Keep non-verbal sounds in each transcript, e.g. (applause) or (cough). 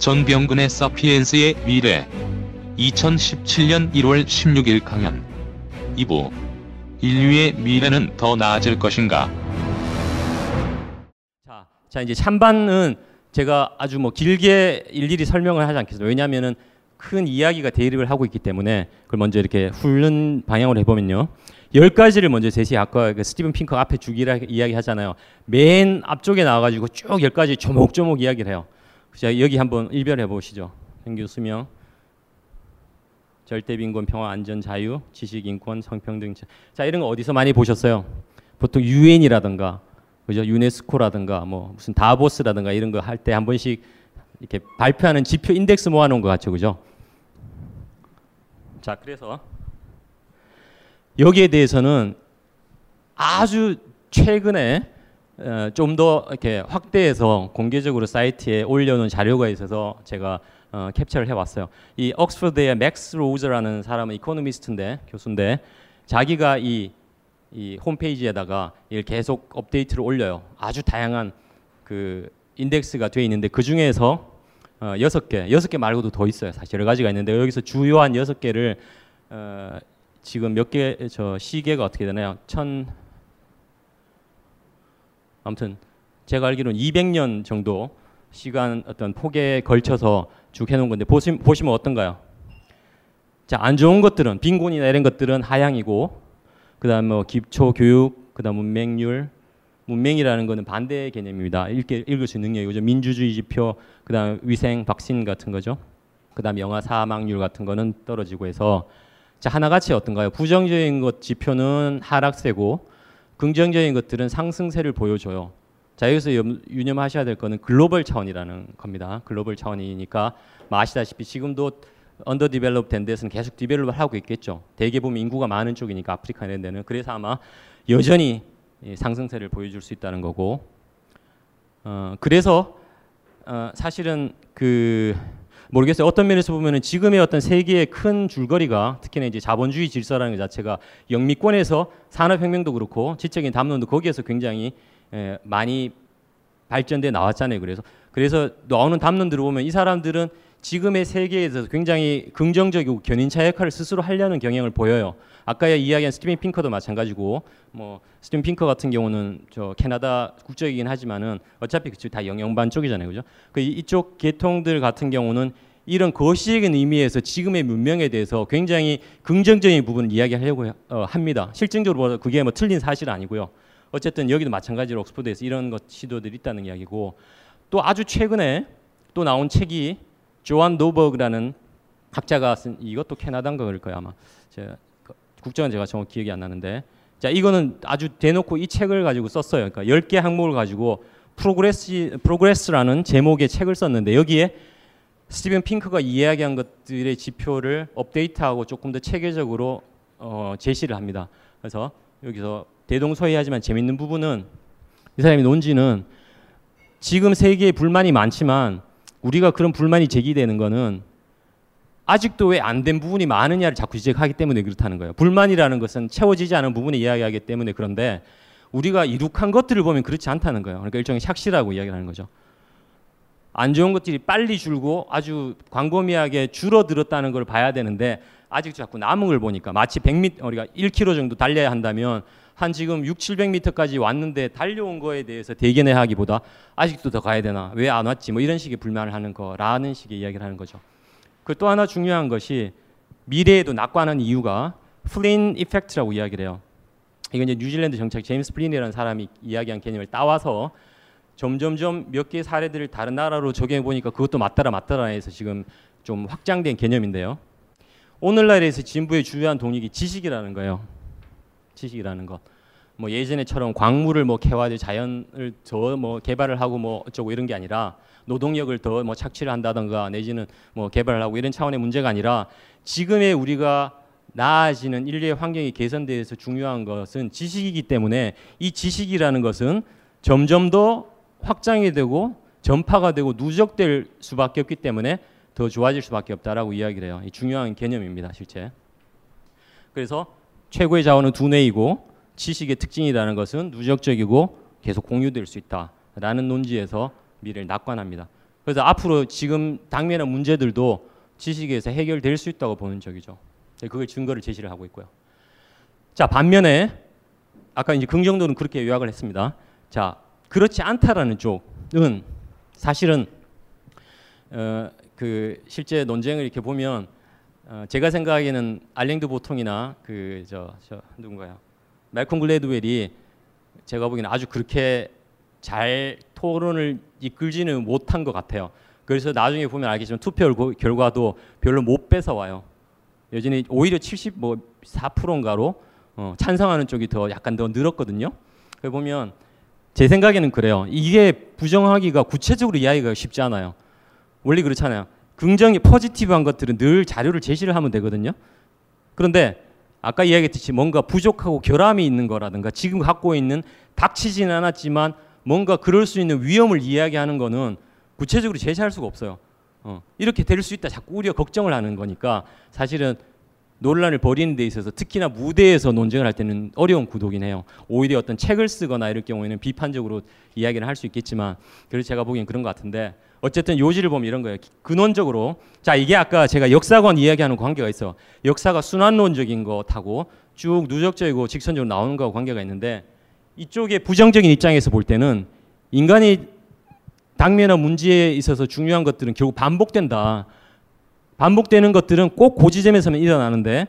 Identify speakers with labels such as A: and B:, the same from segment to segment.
A: 전병근의 사피엔스의 미래 2017년 1월 16일 강연 2부 인류의 미래는 더 나아질 것인가
B: 자, 자 이제 찬반은 제가 아주 뭐 길게 일일이 설명을 하지 않겠습니다. 왜냐하면은 큰 이야기가 대립을 하고 있기 때문에 그걸 먼저 이렇게 훑는 방향으로 해보면요. 열 가지를 먼저 제시 아까 그 스티븐 핑크 앞에 주기라 이야기 하잖아요. 맨 앞쪽에 나와가지고 쭉 열 가지 조목조목 이야기를 해요. 자 여기 한번 일별해 보시죠. 평균 수명, 절대 빈곤, 평화, 안전, 자유, 지식, 인권, 성평등. 자 이런 거 어디서 많이 보셨어요? 보통 유엔이라든가 그죠? 유네스코라든가 뭐 무슨 다보스라든가 이런 거 할 때 한 번씩 이렇게 발표하는 지표 인덱스 모아 놓은 것 같죠, 그죠? 자 그래서 여기에 대해서는 아주 최근에 어, 좀더 이렇게 확대해서 공개적으로 사이트에 올려놓은 자료가 있어서 제가 어, 캡처를 해왔어요. 이 옥스퍼드의 맥스 로즈라는 사람은 economist인데 교수인데 자기가 이, 이 홈페이지에다가 이걸 계속 업데이트를 올려요. 아주 다양한 그 인덱스가 돼 있는데 그 중에서 어, 여섯 개, 여섯 개 말고도 더 있어요. 사실 여러 가지가 있는데 여기서 주요한 여섯 개를 어, 지금 몇 개 저 시계가 어떻게 되나요? 천 아무튼 제가 알기로는 200년 정도 시간 어떤 폭에 걸쳐서 쭉 해놓은 건데 보시, 보시면 어떤가요? 자, 안 좋은 것들은 빈곤이나 이런 것들은 하향이고 그다음 뭐 기초 교육, 그다음 문맹률, 문맹이라는 거는 반대 개념입니다. 읽게, 읽을 수 있는 능력이죠. 민주주의 지표, 그다음 위생, 백신 같은 거죠. 그다음 영아 사망률 같은 거는 떨어지고 해서 자 하나같이 어떤가요? 부정적인 것 지표는 하락세고 긍정적인 것들은 상승세를 보여줘요. 자 여기서 유념하셔야 될 거는 글로벌 차원이라는 겁니다. 글로벌 차원이니까 뭐 아시다시피 지금도 under develop 된 데서는 계속 develop을 하고 있겠죠. 대개 보면 인구가 많은 쪽이니까 아프리카 이런 데는 그래서 아마 여전히 상승세를 보여줄 수 있다는 거고 어, 그래서 어, 사실은 그 모르겠어요. 어떤 면에서 보면은 지금의 어떤 세계의 큰 줄거리가 특히나 이제 자본주의 질서라는 것 자체가 영미권에서 산업혁명도 그렇고 지적인 담론도 거기에서 굉장히 에, 많이 발전돼 나왔잖아요. 그래서 그래서 나오는 담론들을 보면 이 사람들은 지금의 세계에서 굉장히 긍정적이고 견인차 역할을 스스로 하려는 경향을 보여요. 아까 이야기한 스티븐 핑커도 마찬가지고 뭐 스티븐 핑커 같은 경우는 저 캐나다 국적이긴 하지만은 어차피 그쪽 다 영미권 쪽이잖아요, 그죠? 그 이쪽 계통들 같은 경우는 이런 거시적인 의미에서 지금의 문명에 대해서 굉장히 긍정적인 부분을 이야기하려고 어, 합니다. 실증적으로 그게 뭐 틀린 사실은 아니고요. 어쨌든 여기도 마찬가지로 옥스퍼드에서 이런 것 시도들이 있다는 이야기고 또 아주 최근에 또 나온 책이 조안 노버그라는 학자가 쓴 이것도 캐나다인가 그럴 거예요 아마 제가 국적은 제가 정확히 기억이 안 나는데 자 이거는 아주 대놓고 이 책을 가지고 썼어요. 그러니까 10개 항목을 가지고 progress Progress라는 제목의 책을 썼는데 여기에 스티븐 핑크가 이야기한 것들의 지표를 업데이트하고 조금 더 체계적으로 어, 제시를 합니다. 그래서 여기서 대동소이하지만 재밌는 부분은 이 사람이 논지는 지금 세계에 불만이 많지만 우리가 그런 불만이 제기되는 거는 아직도 왜 안 된 부분이 많으냐를 자꾸 지적하기 때문에 그렇다는 거예요. 불만이라는 것은 채워지지 않은 부분을 이야기하기 때문에 그런데 우리가 이룩한 것들을 보면 그렇지 않다는 거예요. 그러니까 일종의 샥시라고 이야기를 하는 거죠. 안 좋은 것들이 빨리 줄고 아주 광범위하게 줄어들었다는 걸 봐야 되는데 아직 자꾸 남은 걸 보니까 마치 100m 우리가 1km 정도 달려야 한다면 한 지금 6, 700m까지 왔는데 달려온 거에 대해서 대견해 하기보다 아직도 더 가야 되나 왜 안 왔지 뭐 이런 식의 불만을 하는 거라는 식의 이야기를 하는 거죠. 그 또 하나 중요한 것이 미래에도 낙관하는 이유가 플린 effect라고 이야기를 해요. 이건 이제 뉴질랜드 정책 제임스 플린이라는 사람이 이야기한 개념을 따와서 점점점 몇 개의 사례들을 다른 나라로 적용해 보니까 그것도 맞더라 맞더라 해서 지금 좀 확장된 개념인데요. 오늘날에서 진보의 주요한 동력이 지식이라는 거예요. 지식이라는 것. 뭐 예전에처럼 광물을 뭐 캐와야 자연을 더 뭐 개발을 하고 뭐 어쩌고 이런 게 아니라 노동력을 더 뭐 착취를 한다던가 내지는 뭐 개발을 하고 이런 차원의 문제가 아니라 지금의 우리가 나아지는 인류의 환경이 개선돼서 중요한 것은 지식이기 때문에 이 지식이라는 것은 점점 더 확장이 되고 전파가 되고 누적될 수밖에 없기 때문에 더 좋아질 수밖에 없다라고 이야기를 해요. 이 중요한 개념입니다, 실제. 그래서 최고의 자원은 두뇌이고 지식의 특징이라는 것은 누적적이고 계속 공유될 수 있다라는 논지에서 미래를 낙관합니다. 그래서 앞으로 지금 당면한 문제들도 지식에서 해결될 수 있다고 보는 적이죠. 그걸 증거를 제시를 하고 있고요. 자 반면에 아까 이제 긍정도는 그렇게 요약을 했습니다. 자 그렇지 않다라는 쪽은 사실은 어, 그 실제 논쟁을 이렇게 보면 어, 제가 생각하기에는 알랭드 보통이나 그 저 저 누군가요? 말콤 글래드웰이 제가 보기에는 아주 그렇게 잘 토론을 이끌지는 못한 것 같아요. 그래서 나중에 보면 알겠지만 투표 결과도 별로 못 뺏어 와요. 여전히 오히려 70뭐 4%인가로 어, 찬성하는 쪽이 더 약간 더 늘었거든요. 그 보면 제 생각에는 그래요. 이게 부정하기가 구체적으로 이야기가 쉽지 않아요. 원래 그렇잖아요. 긍정이 포지티브한 것들은 늘 자료를 제시를 하면 되거든요. 그런데 아까 이야기했듯이 뭔가 부족하고 결함이 있는 거라든가 지금 갖고 있는 닥치지는 않았지만 뭔가 그럴 수 있는 위험을 이야기하는 거는 구체적으로 제시할 수가 없어요. 어, 이렇게 될 수 있다 자꾸 우리가 걱정을 하는 거니까 사실은 논란을 벌이는 데 있어서 특히나 무대에서 논쟁을 할 때는 어려운 구도긴 해요. 오히려 어떤 책을 쓰거나 이럴 경우에는 비판적으로 이야기를 할 수 있겠지만 그래서 제가 보기엔 그런 것 같은데 어쨌든 요지를 보면 이런 거예요. 근원적으로 자 이게 아까 제가 역사관 이야기하는 관계가 있어. 역사가 순환론적인 것하고 쭉 누적적이고 직선적으로 나오는 거하고 관계가 있는데 이쪽에 부정적인 입장에서 볼 때는 인간이 당면한 문제에 있어서 중요한 것들은 결국 반복된다. 반복되는 것들은 꼭 고지점에서만 일어나는데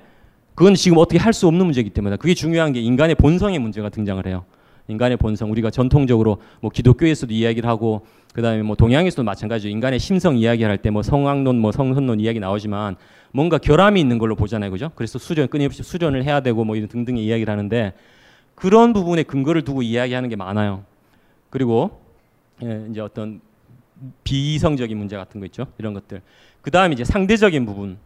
B: 그건 지금 어떻게 할 수 없는 문제이기 때문에 그게 중요한 게 인간의 본성의 문제가 등장을 해요. 인간의 본성 우리가 전통적으로 뭐 기독교에서도 이야기를 하고 그다음에 뭐 동양에서도 마찬가지죠. 인간의 심성 이야기할 때 뭐 성악론 뭐 성선론 이야기 나오지만 뭔가 결함이 있는 걸로 보잖아요. 그죠? 그래서 수련 끊임없이 수련을 해야 되고 뭐 이런 등등의 이야기를 하는데 그런 부분에 근거를 두고 이야기하는 게 많아요. 그리고 예, 이제 어떤 비이성적인 문제 같은 거 있죠. 이런 것들. 그 다음에 이제 상대적인 부분.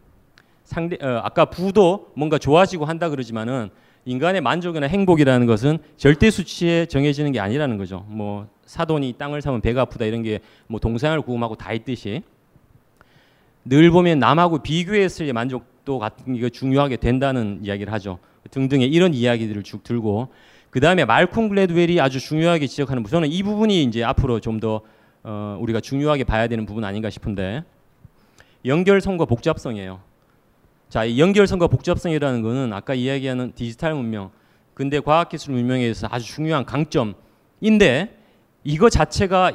B: 상대 어, 아까 부도 뭔가 좋아지고 한다 그러지만은 인간의 만족이나 행복이라는 것은 절대 수치에 정해지는 게 아니라는 거죠. 뭐 사돈이 땅을 사면 배가 아프다 이런 게 뭐 동상을 구음하고 다 있듯이 늘 보면 남하고 비교했을 때 만족도 같은 게 중요하게 된다는 이야기를 하죠. 등등의 이런 이야기들을 쭉 들고 그 다음에 말콤 글래드웰이 아주 중요하게 지적하는 부분 저는 이 부분이 이제 앞으로 좀더 어, 우리가 중요하게 봐야 되는 부분 아닌가 싶은데 연결성과 복잡성이에요. 자, 연결성과 복잡성이라는 것은 아까 이야기하는 디지털 문명, 근대 과학기술 문명에 있어서 아주 중요한 강점인데 이거 자체가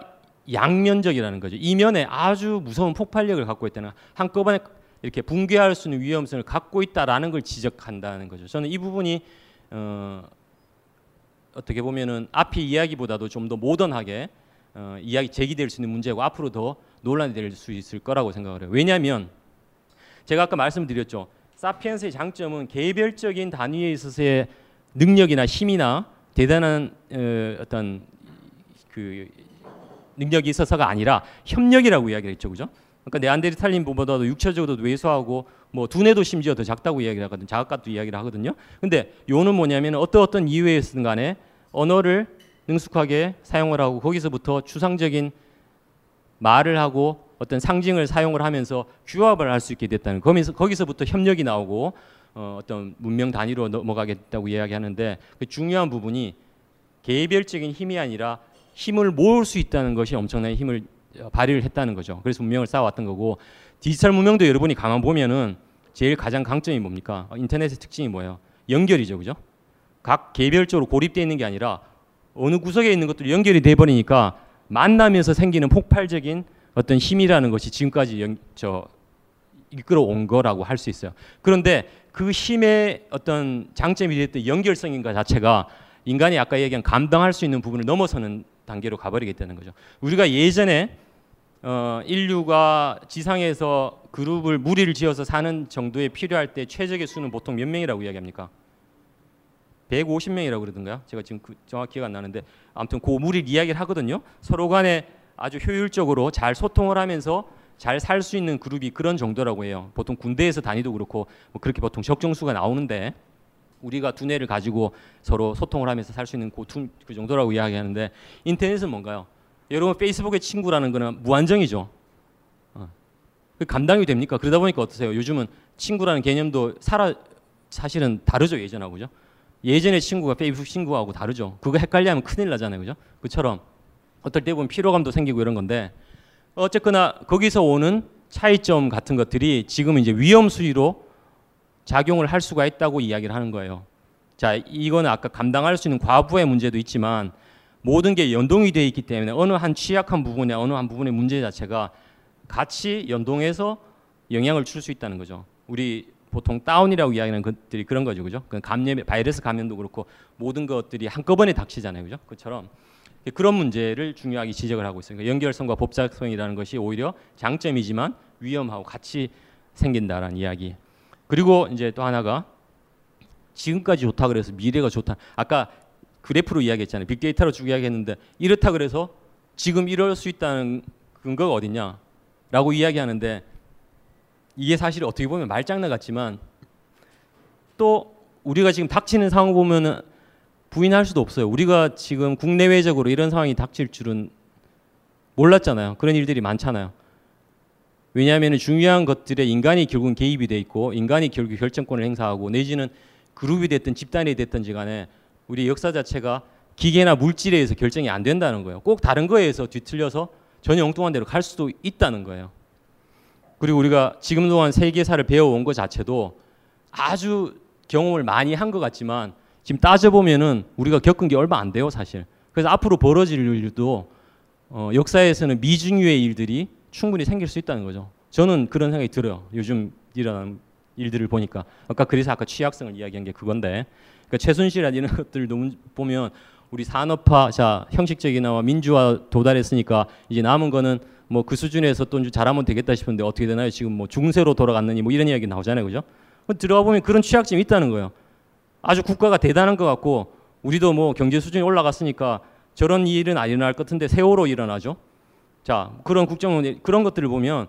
B: 양면적이라는 거죠. 이면에 아주 무서운 폭발력을 갖고 있다는 한꺼번에 이렇게 붕괴할 수 있는 위험성을 갖고 있다라는 걸 지적한다는 거죠. 저는 이 부분이 어, 어떻게 보면은 앞의 이야기보다도 좀 더 모던하게 어, 이야기 제기될 수 있는 문제고 앞으로 더 논란이 될 수 있을 거라고 생각을 해요. 왜냐하면 제가 아까 말씀드렸죠. 사피엔스의 장점은 개별적인 단위에 있어서의 능력이나 힘이나 대단한 어, 어떤 그 능력이 있어서가 아니라 협력이라고 이야기를 했죠, 그죠? 그러니까 네안데르탈린보다도 육체적으로도 왜소하고 뭐 두뇌도 심지어 더 작다고 이야기를 하거든, 자각각도 이야기를 하거든요. 근데 요는 뭐냐면 어떤 어떤 이유에서든 간에 언어를 능숙하게 사용을 하고 거기서부터 추상적인 말을 하고 어떤 상징을 사용을 하면서 규합을 할 수 있게 됐다는 거기서 거기서부터 협력이 나오고 어, 어떤 문명 단위로 넘어가게 됐다고 이야기하는데 그 중요한 부분이 개별적인 힘이 아니라 힘을 모을 수 있다는 것이 엄청난 힘을 어, 발휘를 했다는 거죠. 그래서 문명을 쌓아왔던 거고 디지털 문명도 여러분이 가만 보면은 제일 가장 강점이 뭡니까? 어, 인터넷의 특징이 뭐예요? 연결이죠, 그죠? 각 개별적으로 고립되어 있는 게 아니라 어느 구석에 있는 것들이 연결이 돼 버리니까 만나면서 생기는 폭발적인 어떤 힘이라는 것이 지금까지 연, 저 이끌어 온 거라고 할 수 있어요. 그런데 그 힘의 어떤 장점이 됐던 연결성인가 자체가 인간이 아까 얘기한 감당할 수 있는 부분을 넘어서는 단계로 가버리겠다는 거죠. 우리가 예전에 어, 인류가 지상에서 그룹을 무리를 지어서 사는 정도에 필요할 때 최적의 수는 보통 몇 명이라고 이야기합니까? 150명이라고 그러던가요? 제가 지금 그 정확히 기억 안 나는데 아무튼 그 무리 이야기를 하거든요. 서로 간에 아주 효율적으로 잘 소통을 하면서 잘 살 수 있는 그룹이 그런 정도라고 해요. 보통 군대에서 다니도 그렇고 뭐 그렇게 보통 적정수가 나오는데 우리가 두뇌를 가지고 서로 소통을 하면서 살 수 있는 그, 두- 그 정도라고 이야기하는데 인터넷은 뭔가요? 여러분 페이스북의 친구라는 거는 무한정이죠. 어. 그 감당이 됩니까? 그러다 보니까 어떠세요? 요즘은 친구라는 개념도 살아 사실은 다르죠 예전하고 죠 예전에 친구가 페이스북 친구하고 다르죠. 그거 헷갈리면 큰일 나잖아요, 그죠? 그처럼 어떨 때 보면 피로감도 생기고 이런 건데 어쨌거나 거기서 오는 차이점 같은 것들이 지금 이제 위험 수위로 작용을 할 수가 있다고 이야기를 하는 거예요. 자, 이거는 아까 감당할 수 있는 과부의 문제도 있지만 모든 게 연동이 되어 있기 때문에 어느 한 취약한 부분에 어느 한 부분의 문제 자체가 같이 연동해서 영향을 줄 수 있다는 거죠. 우리 보통 다운이라고 이야기하는 것들이 그런 거죠, 그죠? 그 감염, 바이러스 감염도 그렇고 모든 것들이 한꺼번에 닥치잖아요, 그죠? 그처럼 그런 문제를 중요하게 지적을 하고 있어요. 그러니까 연결성과 법작성이라는 것이 오히려 장점이지만 위험하고 같이 생긴다라는 이야기. 그리고 이제 또 하나가 지금까지 좋다 그래서 미래가 좋다. 아까 그래프로 이야기했잖아요. 빅데이터로 쭉 이야기했는데 이렇다 그래서 지금 이럴 수 있다는 근거가 어딨냐? 라고 이야기하는데 이게 사실 어떻게 보면 말장난 같지만 또 우리가 지금 닥치는 상황 보면은 부인할 수도 없어요. 우리가 지금 국내외적으로 이런 상황이 닥칠 줄은 몰랐잖아요. 그런 일들이 많잖아요. 왜냐하면 중요한 것들에 인간이 결국은 개입이 돼 있고 인간이 결국 결정권을 행사하고 내지는 그룹이 됐든 집단이 됐든지 간에 우리 역사 자체가 기계나 물질에 의해서 결정이 안 된다는 거예요. 꼭 다른 거에 의해서 뒤틀려서 전혀 엉뚱한 데로 갈 수도 있다는 거예요. 그리고 우리가 지금 동안 세계사를 배워온 것 자체도 아주 경험을 많이 한 것 같지만 지금 따져보면은 우리가 겪은 게 얼마 안 돼요 사실. 그래서 앞으로 벌어질 일도 어, 역사에서는 미중유의 일들이 충분히 생길 수 있다는 거죠. 저는 그런 생각이 들어요. 요즘 일어나는 일들을 보니까 아까 그래서 아까 취약성을 이야기한 게 그건데 그러니까 최순실이나 이런 (laughs) 것들 을 보면 우리 산업화 자 형식적이나마 민주화 도달했으니까 이제 남은 거는 뭐 그 수준에서 또 잘하면 되겠다 싶은데 어떻게 되나요? 지금 뭐 중세로 돌아갔느니 뭐 이런 이야기 나오잖아요, 그죠? 들어가 보면 그런 취약점이 있다는 거예요. 아주 국가가 대단한 것 같고 우리도 뭐 경제 수준이 올라갔으니까 저런 일은 안 일어날 것 같은데 세월호 일어나죠. 자 그런 국정 그런 것들을 보면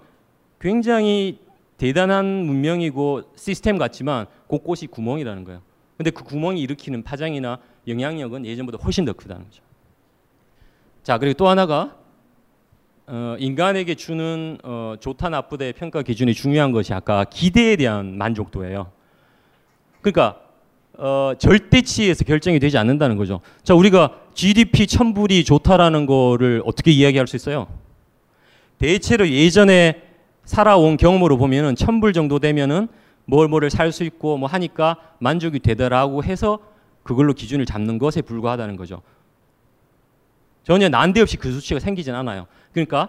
B: 굉장히 대단한 문명이고 시스템 같지만 곳곳이 구멍이라는 거예요. 근데 그 구멍이 일으키는 파장이나 영향력은 예전보다 훨씬 더 크다는 거죠. 자 그리고 또 하나가 어, 인간에게 주는 어, 좋다 나쁘다의 평가 기준이 중요한 것이 아까 기대에 대한 만족도예요. 그러니까 어, 절대치에서 결정이 되지 않는다는 거죠. 자 우리가 GDP 천불이 좋다라는 거를 어떻게 이야기할 수 있어요? 대체로 예전에 살아온 경험으로 보면은 천불 정도 되면은 뭘 뭐를 살 수 있고 뭐 하니까 만족이 되더라고 해서 그걸로 기준을 잡는 것에 불과하다는 거죠. 전혀 난데없이 그 수치가 생기진 않아요. 그러니까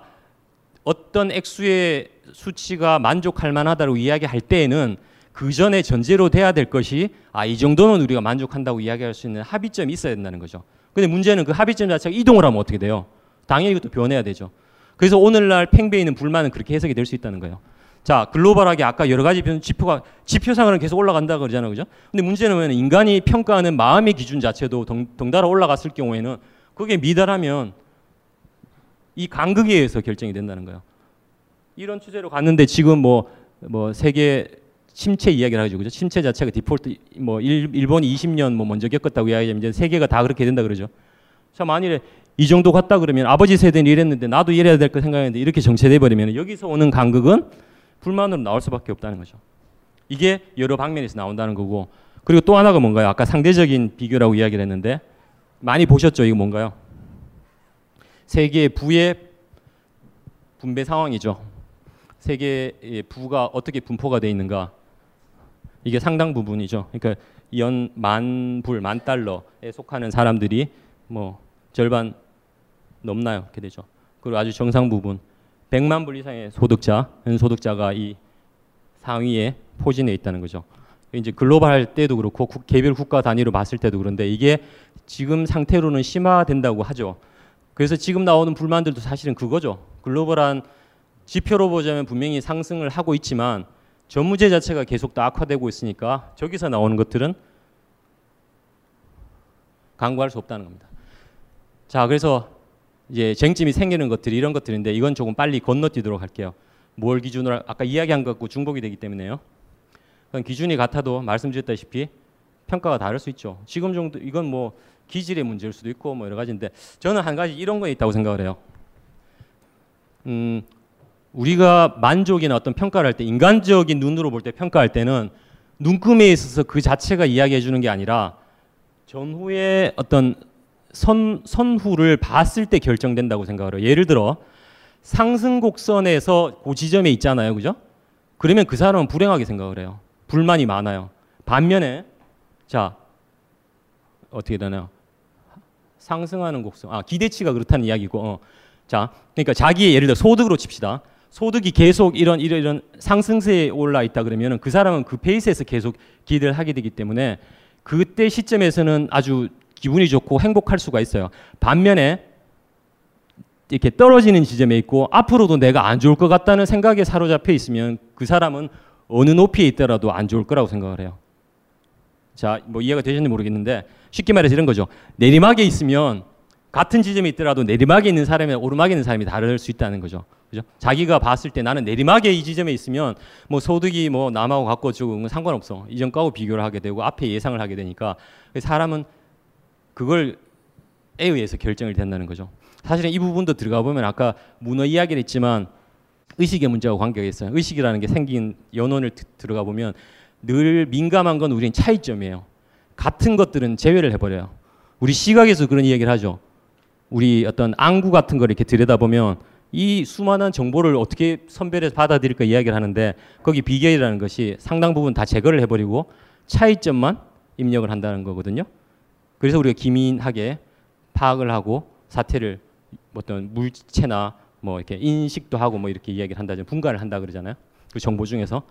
B: 어떤 액수의 수치가 만족할 만하다고 이야기할 때에는 그 전에 전제로 돼야 될 것이 아 이 정도는 우리가 만족한다고 이야기할 수 있는 합의점이 있어야 된다는 거죠. 근데 문제는 그 합의점 자체가 이동을 하면 어떻게 돼요? 당연히 이것도 변해야 되죠. 그래서 오늘날 팽배해 있는 불만은 그렇게 해석이 될 수 있다는 거예요. 자, 글로벌하게 아까 여러 가지 지표가 지표상으로는 계속 올라간다 그러잖아요. 그죠? 근데 문제는 뭐냐면 인간이 평가하는 마음의 기준 자체도 덩, 덩달아 올라갔을 경우에는 그게 미달하면 이 간극에 의해서 결정이 된다는 거예요. 이런 추세로 갔는데 지금 뭐, 뭐 세계 침체 이야기를 하죠. 그죠? 침체 자체가 디폴트 뭐 일, 일본이 20년 뭐 먼저 겪었다고 이야기하면 이제 세계가 다 그렇게 된다 그러죠. 자, 만일에 이 정도 갔다 그러면 아버지 세대는 이랬는데 나도 이래야 될 거 생각했는데 이렇게 정체돼 버리면 여기서 오는 간극은 불만으로 나올 수밖에 없다는 거죠. 이게 여러 방면에서 나온다는 거고 그리고 또 하나가 뭔가요? 아까 상대적인 비교라고 이야기를 했는데 많이 보셨죠? 이거 뭔가요? 세계의 부의 분배 상황이죠. 세계의 부가 어떻게 분포가 돼 있는가? 이게 상당 부분이죠. 그러니까 연 만 불, 만 달러에 속하는 사람들이 뭐 절반 넘나요? 이렇게 되죠. 그리고 아주 정상 부분 100만 불 이상의 소득자, 소득자가 이 상위에 포진해 있다는 거죠. 이제 글로벌 할 때도 그렇고 국, 개별 국가 단위로 봤을 때도 그런데 이게 지금 상태로는 심화된다고 하죠. 그래서 지금 나오는 불만들도 사실은 그거죠. 글로벌한 지표로 보자면 분명히 상승을 하고 있지만 전 문제 자체가 계속 더 악화되고 있으니까 저기서 나오는 것들은 강구할 수 없다는 겁니다. 자, 그래서 이제 쟁점이 생기는 것들이 이런 것들인데 이건 조금 빨리 건너뛰도록 할게요. 뭘 기준으로 아까 이야기한 것 갖고 중복이 되기 때문에요. 그건 기준이 같아도 말씀드렸다시피 평가가 다를 수 있죠. 지금 정도 이건 뭐 기질의 문제일 수도 있고 뭐 여러 가지인데 저는 한 가지 이런 거 있다고 생각을 해요. 음, 우리가 만족이나 어떤 평가를 할 때 인간적인 눈으로 볼 때 평가할 때는 눈금에 있어서 그 자체가 이야기해 주는 게 아니라 전후의 어떤 선 선후를 봤을 때 결정된다고 생각을 해요. 예를 들어 상승 곡선에서 그 지점에 있잖아요. 그죠? 그러면 그 사람은 불행하게 생각을 해요. 불만이 많아요. 반면에 자 어떻게 되나요? 상승하는 곡선. 아 기대치가 그렇다는 이야기고. 어. 자 그러니까 자기의 예를 들어 소득으로 칩시다. 소득이 계속 이런 이런 이런 상승세에 올라 있다 그러면은 그 사람은 그 페이스에서 계속 기대를 하게 되기 때문에 그때 시점에서는 아주 기분이 좋고 행복할 수가 있어요. 반면에 이렇게 떨어지는 지점에 있고 앞으로도 내가 안 좋을 것 같다는 생각에 사로잡혀 있으면 그 사람은 어느 높이에 있더라도 안 좋을 거라고 생각을 해요. 자, 뭐 이해가 되셨는지 모르겠는데 쉽게 말해서 이런 거죠. 내리막에 있으면 같은 지점에 있더라도 내리막에 있는 사람이 오르막에 있는 사람이 다를 수 있다는 거죠. 그죠? 자기가 봤을 때 나는 내리막에 이 지점에 있으면 뭐 소득이 뭐 남하고 갖고 지고 상관없어. 이전 거하고 비교를 하게 되고 앞에 예상을 하게 되니까 사람은 그걸 에 의해서 결정이 된다는 거죠. 사실은 이 부분도 들어가 보면 아까 문어 이야기를 했지만 의식의 문제와 관계가 있어요. 의식이라는 게 생긴 연원을 드, 들어가 보면 늘 민감한 건 우리는 차이점이에요. 같은 것들은 제외를 해버려요. 우리 시각에서 그런 이야기를 하죠. 우리 어떤 안구 같은 걸 이렇게 들여다보면 이 수많은 정보를 어떻게 선별해서 받아들일까 이야기를 하는데 거기 비결이라는 것이 상당 부분 다 제거를 해버리고 차이점만 입력을 한다는 거거든요. 그래서 우리가 기민하게 파악을 하고 사태를 어떤 물체나 뭐 이렇게 인식도 하고 뭐 이렇게 이야기를 한다, 분간을 한다 그러잖아요. 그 정보 중에서.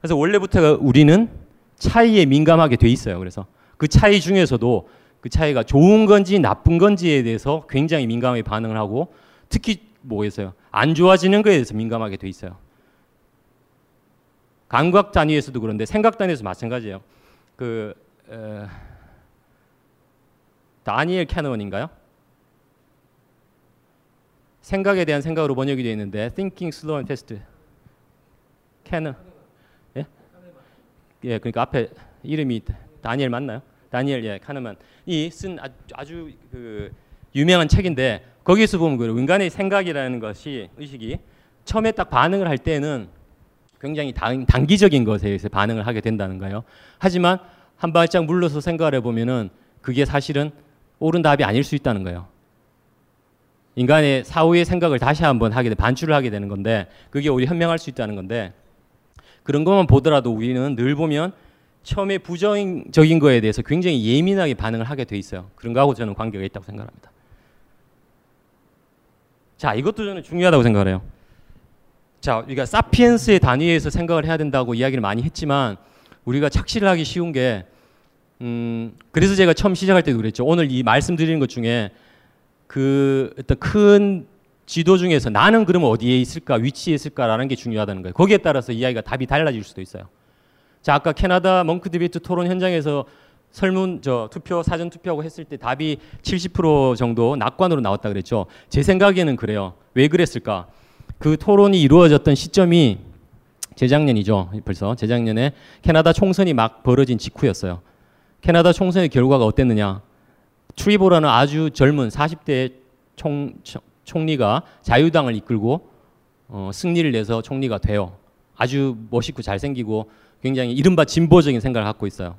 B: 그래서 원래부터 우리는 차이에 민감하게 돼 있어요. 그래서 그 차이 중에서도 그 차이가 좋은 건지 나쁜 건지에 대해서 굉장히 민감하게 반응을 하고 특히 뭐겠어요? 안 좋아지는 거에 대해서 민감하게 돼 있어요. 감각 단위에서도 그런데 생각 단위에서 마찬가지예요. 그 에, 다니엘 캐너원인가요? 생각에 대한 생각으로 번역이 되어 있는데 Thinking Slow and Fast. 캐너. 예? 예, 그러니까 앞에 이름이 다니엘 맞나요? 다니엘 예, 카너만 이쓴 아주, 아주 그 유명한 책인데 거기서 보면 그 인간의 생각이라는 것이 의식이 처음에 딱 반응을 할 때는 굉장히 단, 단기적인 것에 의해서 반응을 하게 된다는 거예요. 하지만 한 발짝 물러서 생각을 해보면은 그게 사실은 옳은 답이 아닐 수 있다는 거예요. 인간의 사후의 생각을 다시 한번 하게 돼 반출을 하게 되는 건데 그게 오히려 현명할 수 있다는 건데 그런 것만 보더라도 우리는 늘 보면 처음에 부정적인 거에 대해서 굉장히 예민하게 반응을 하게 돼 있어요. 그런 거하고 저는 관계가 있다고 생각합니다. 자, 이것도 저는 중요하다고 생각을 해요. 자, 우리가 사피엔스의 단위에서 생각을 해야 된다고 이야기를 많이 했지만 우리가 착시를 하기 쉬운 게 음, 그래서 제가 처음 시작할 때도 그랬죠. 오늘 이 말씀드리는 것 중에 그 어떤 큰 지도 중에서 나는 그러면 어디에 있을까, 위치에 있을까라는 게 중요하다는 거예요. 거기에 따라서 이야기가 답이 달라질 수도 있어요. 자, 아까 캐나다 멍크 디베이트 토론 현장에서 설문 저 투표 사전 투표하고 했을 때 답이 70% 정도 낙관으로 나왔다 그랬죠. 제 생각에는 그래요. 왜 그랬을까? 그 토론이 이루어졌던 시점이 재작년이죠. 벌써 재작년에 캐나다 총선이 막 벌어진 직후였어요. 캐나다 총선의 결과가 어땠느냐? 트리보라는 아주 젊은 40대 총, 총리가 자유당을 이끌고 어, 승리를 내서 총리가 돼요. 아주 멋있고 잘생기고 굉장히 이른바 진보적인 생각을 갖고 있어요.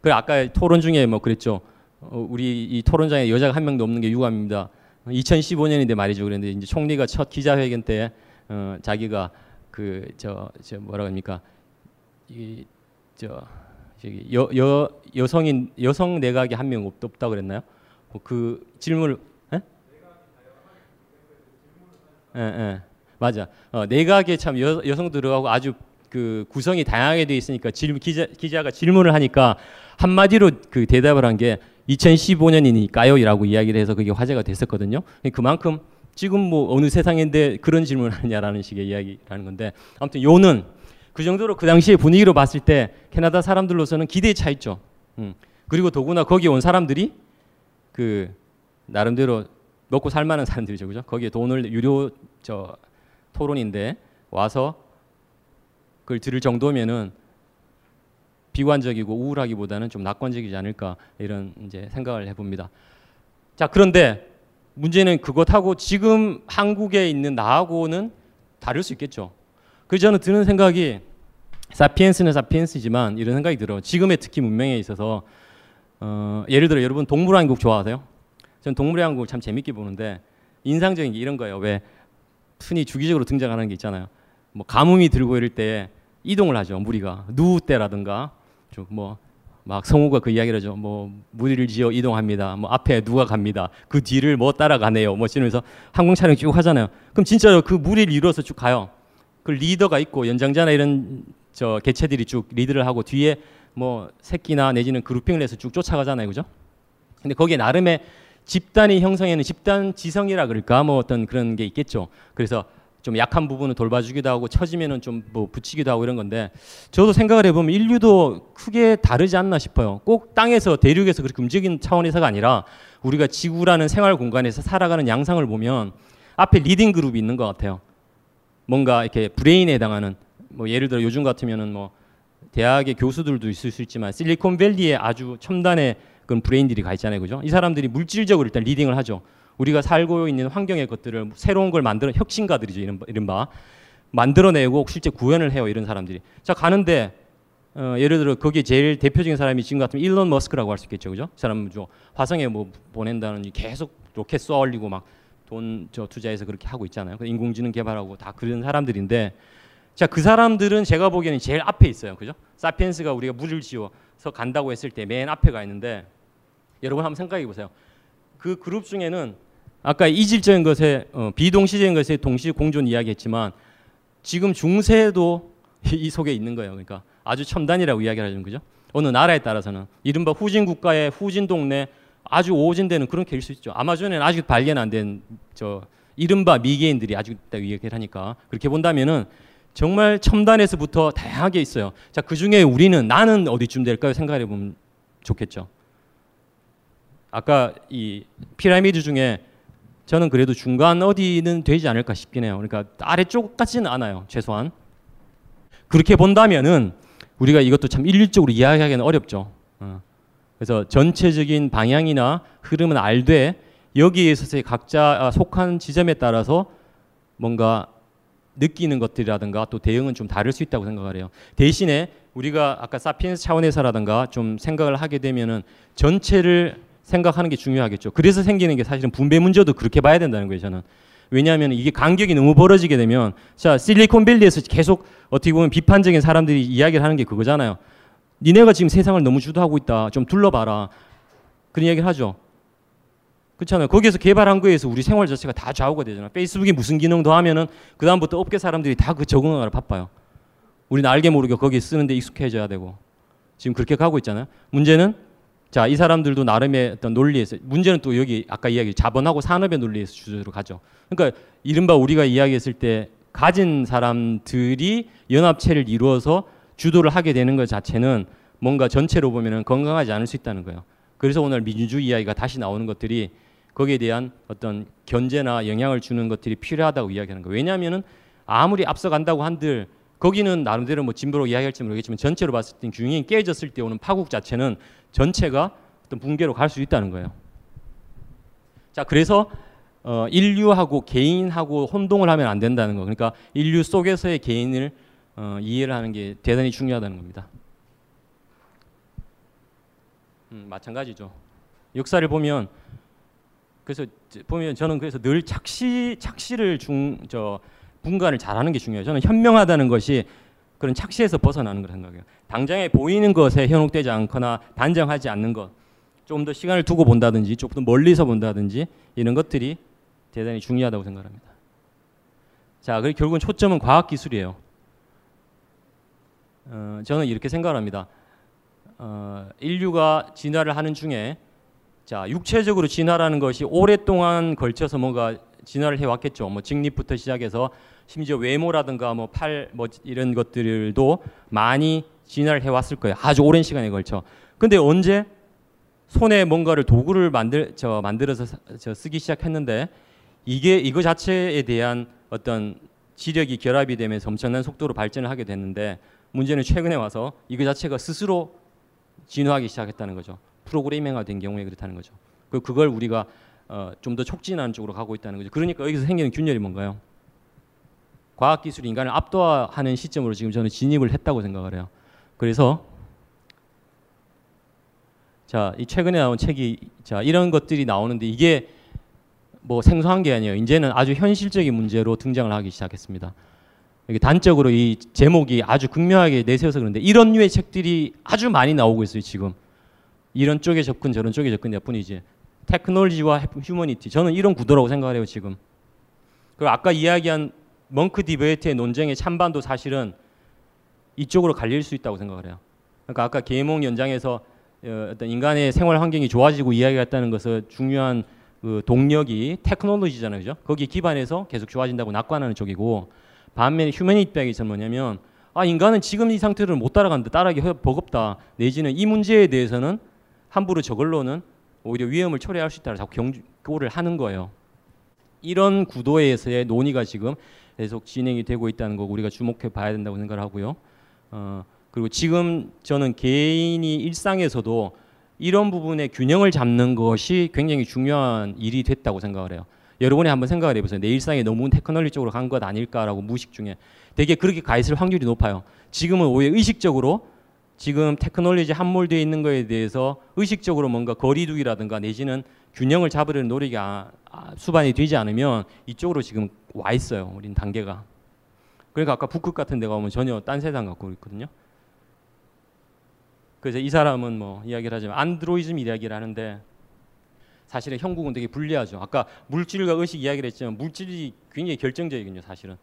B: 그 아까 토론 중에 뭐 그랬죠. 어, 우리 이 토론장에 여자가 한 명도 없는 게 유감입니다. 2015년인데 말이죠. 그런데 이제 총리가 첫 기자회견 때 어, 자기가 그 저 저 뭐라 합니까 이저 저기 여, 여 여성인 여성 내각이 한 명 없다 그랬나요? 그 질문을 예? 예, 예. 맞아. 어, 내각에 참 여, 여성 들어가고 아주 그 구성이 다양하게 돼 있으니까 질문 기자 기자가 질문을 하니까 한마디로 그 대답을 한 게 2015년이니까요라고 이야기를 해서 그게 화제가 됐었거든요. 그만큼 지금 뭐 어느 세상인데 그런 질문을 하느냐라는 식의 이야기라는 건데 아무튼 요는 그 정도로 그 당시의 분위기로 봤을 때 캐나다 사람들로서는 기대에 차 있죠. 음. 그리고 더구나 거기 온 사람들이 그 나름대로 먹고 살 만한 사람들이죠, 그죠? 거기에 돈을 유료 저 토론인데 와서 그걸 들을 정도면은 비관적이고 우울하기보다는 좀 낙관적이지 않을까 이런 이제 생각을 해봅니다. 자 그런데 문제는 그것하고 지금 한국에 있는 나하고는 다를 수 있겠죠. 그래서 저는 드는 생각이 사피엔스는 사피엔스지만 이런 생각이 들어. 지금의 특히 문명에 있어서 어, 예를 들어 여러분 동물왕국 좋아하세요? 전 동물왕국 참 재밌게 보는데 인상적인 게 이런 거예요. 왜 흔히 주기적으로 등장하는 게 있잖아요. 뭐 가뭄이 들고 이럴 때 이동을 하죠. 무리가 누우 때라든가 좀뭐막 성우가 그 이야기를 하죠. 뭐 무리를 지어 이동합니다. 뭐 앞에 누가 갑니다. 그 뒤를 뭐 따라가네요. 뭐 이러면서 항공 촬영 쭉 하잖아요. 그럼 진짜로 그 무리를 이루어서 쭉 가요. 그 리더가 있고 연장자나 이런 저 개체들이 쭉 리드를 하고 뒤에 뭐 새끼나 내지는 그룹핑을 해서 쭉 쫓아가잖아요. 그죠? 근데 거기에 나름의 집단이 형성하는 집단 지성이라 그럴까 뭐 어떤 그런 게 있겠죠. 그래서 좀 약한 부분을 돌봐주기도 하고 처지면은 좀 뭐 붙이기도 하고 이런 건데 저도 생각을 해보면 인류도 크게 다르지 않나 싶어요. 꼭 땅에서 대륙에서 그렇게 움직이는 차원에서가 아니라 우리가 지구라는 생활 공간에서 살아가는 양상을 보면 앞에 leading 그룹이 있는 것 같아요. 뭔가 이렇게 브레인에 해당하는 뭐 예를 들어 요즘 같으면은 뭐 대학의 교수들도 있을 수 있지만 실리콘밸리에 아주 첨단의 그런 브레인들이 가 있잖아요, 그죠? 이 사람들이 물질적으로 일단 leading을 하죠. 우리가 살고 있는 환경의 것들을 새로운 걸 만들어 혁신가들이죠, 이런 이른바 만들어내고 실제 구현을 해요, 이런 사람들이. 자 가는데 어, 예를 들어 거기에 제일 대표적인 사람이 지금 같으면 일론 머스크라고 할 수 있겠죠, 그죠? 그 사람 저 화성에 뭐 보낸다는 계속 로켓 쏘아 올리고 막 돈 저 투자해서 그렇게 하고 있잖아요. 인공지능 개발하고 다 그런 사람들인데 자, 그 사람들은 제가 보기에는 제일 앞에 있어요. 그죠? 사피엔스가 우리가 물을 지어서 간다고 했을 때 맨 앞에 가 있는데 여러분 한번 생각해 보세요. 그 그룹 중에는 아까 이질적인 것에 어, 비동시적인 것에 동시 공존 이야기했지만 지금 중세도 (laughs) 이 속에 있는 거예요. 그러니까 아주 첨단이라고 이야기를 하는 거죠. 어느 나라에 따라서는 이른바 후진 국가의 후진 동네 아주 오진되는 그런 케일 수 있죠. 아마존에는 아직 발견 안 된 저 이른바 미개인들이 아직 있다고 이야기를 하니까 그렇게 본다면은 정말 첨단에서부터 다양하게 있어요. 자, 그 중에 우리는 나는 어디쯤 될까요? 생각해 보면 좋겠죠. 아까 이 피라미드 중에 저는 그래도 중간 어디는 되지 않을까 싶긴 해요. 그러니까 아래쪽 같지는 않아요. 최소한. 그렇게 본다면은 우리가 이것도 참 일률적으로 이야기하기는 어렵죠. 어. 그래서 전체적인 방향이나 흐름은 알되 여기에 있어서 각자 속한 지점에 따라서 뭔가 느끼는 것들이라든가 또 대응은 좀 다를 수 있다고 생각을 해요. 대신에 우리가 아까 사피엔스 차원에서라든가 좀 생각을 하게 되면은 전체를 생각하는 게 중요하겠죠. 그래서 생기는 게 사실은 분배 문제도 그렇게 봐야 된다는 거예요, 저는. 왜냐하면 이게 간격이 너무 벌어지게 되면 자 실리콘밸리에서 계속 어떻게 보면 비판적인 사람들이 이야기를 하는 게 그거잖아요. 니네가 지금 세상을 너무 주도하고 있다. 좀 둘러봐라. 그런 이야기를 하죠. 그렇잖아요. 거기에서 개발한 거에서 우리 생활 자체가 다 좌우가 되잖아요. 페이스북이 무슨 기능 더 하면은 그 다음부터 업계 사람들이 다 그 적응하느라 바빠요. 우리는 알게 모르게 거기 쓰는데 익숙해져야 되고 지금 그렇게 가고 있잖아요. 문제는 자 이 사람들도 나름의 어떤 논리에서 문제는 또 여기 아까 이야기 자본하고 산업의 논리에서 주제로 가죠. 그러니까 이른바 우리가 이야기했을 때 가진 사람들이 연합체를 이루어서 주도를 하게 되는 것 자체는 뭔가 전체로 보면은 건강하지 않을 수 있다는 거예요. 그래서 오늘 민주주의 이야기가 다시 나오는 것들이 거기에 대한 어떤 견제나 영향을 주는 것들이 필요하다고 이야기하는 거예요. 왜냐하면은 아무리 앞서간다고 한들 거기는 나름대로 뭐 진보로 이야기할지 모르겠지만 전체로 봤을 때 균형이 깨졌을 때 오는 파국 자체는 전체가 어떤 붕괴로 갈 수 있다는 거예요. 자, 그래서 어, 인류하고 개인하고 혼동을 하면 안 된다는 거. 그러니까 인류 속에서의 개인을 어, 이해를 하는 게 대단히 중요하다는 겁니다. 음, 마찬가지죠. 역사를 보면 그래서 보면 저는 그래서 늘 착시 착시를 중 저 분간을 잘하는 게 중요해요. 저는 현명하다는 것이 그런 착시에서 벗어나는 걸 생각해요. 당장에 보이는 것에 현혹되지 않거나 단정하지 않는 것, 조금 더 시간을 두고 본다든지, 조금 더 멀리서 본다든지 이런 것들이 대단히 중요하다고 생각합니다. 자, 그리고 결국은 초점은 과학 기술이에요. 어, 저는 이렇게 생각합니다. 어, 인류가 진화를 하는 중에 자, 육체적으로 진화라는 것이 오랫동안 걸쳐서 뭔가 진화를 해왔겠죠. 뭐 직립부터 시작해서 심지어 외모라든가 뭐 팔 뭐 이런 것들도 많이 진화를 해왔을 거예요. 아주 오랜 시간에 걸쳐. 근데 언제 손에 뭔가를 도구를 만들 저 만들어서 사- 저 쓰기 시작했는데 이게 이거 자체에 대한 어떤 지력이 결합이 되면서 엄청난 속도로 발전을 하게 됐는데 문제는 최근에 와서 이거 자체가 스스로 진화하기 시작했다는 거죠. 프로그래밍화 된 경우에 그렇다는 거죠. 그 그걸 우리가 어, 좀 더 촉진하는 쪽으로 가고 있다는 거죠. 그러니까 여기서 생기는 균열이 뭔가요? 과학 기술이 인간을 압도하는 시점으로 지금 저는 진입을 했다고 생각을 해요. 그래서 자, 이 최근에 나온 책이 자, 이런 것들이 나오는데 이게 뭐 생소한 게 아니에요. 이제는 아주 현실적인 문제로 등장을 하기 시작했습니다. 단적으로 이 제목이 아주 극명하게 내세워서 그런데 이런 류의 책들이 아주 많이 나오고 있어요, 지금. 이런 쪽에 접근 저런 쪽에 접근일 뿐이지. 테크놀로지와 휴머니티. 저는 이런 구도라고 생각을 해요, 지금. 그리고 아까 이야기한 멍크 디베이트의 논쟁의 찬반도 사실은 이쪽으로 갈릴 수 있다고 생각을 해요. 그러니까 아까 계몽 연장에서 어, 어떤 인간의 생활 환경이 좋아지고 이야기했다는 것은 중요한 그 동력이 테크놀로지잖아요, 그죠? 거기에 기반해서 계속 좋아진다고 낙관하는 쪽이고 반면에 휴머니티 백이 뭐냐면 아 인간은 지금 이 상태를 못 따라가는데 따라하기 허- 버겁다 내지는 이 문제에 대해서는 함부로 저걸로는 오히려 위험을 초래할 수 있다고 자꾸 경고를 하는 거예요. 이런 구도에서의 논의가 지금 계속 진행이 되고 있다는 거 우리가 주목해 봐야 된다고 생각을 하고요. 어, 그리고 지금 저는 개인이 일상에서도 이런 부분의 균형을 잡는 것이 굉장히 중요한 일이 됐다고 생각을 해요. 여러분이 한번 생각을 해보세요. 내 일상에 너무 테크놀로지 쪽으로 간 것 아닐까라고 무의식 중에 되게 그렇게 가 있을 확률이 높아요. 지금은 오히려 의식적으로 지금 테크놀로지 함몰되어 있는 거에 대해서 의식적으로 뭔가 거리두기라든가 내지는 균형을 잡으려는 노력이 아, 아, 수반이 되지 않으면 이쪽으로 지금 와 있어요. 우린 단계가. 그러니까 아까 북극 같은 데 가면 전혀 딴 세상 갖고 있거든요. 그래서 이 사람은 뭐 이야기를 하지만 안드로이즘 이야기를 하는데 사실은 형국은 되게 불리하죠. 아까 물질과 의식 이야기를 했지만 물질이 굉장히 결정적이거든요, 사실은.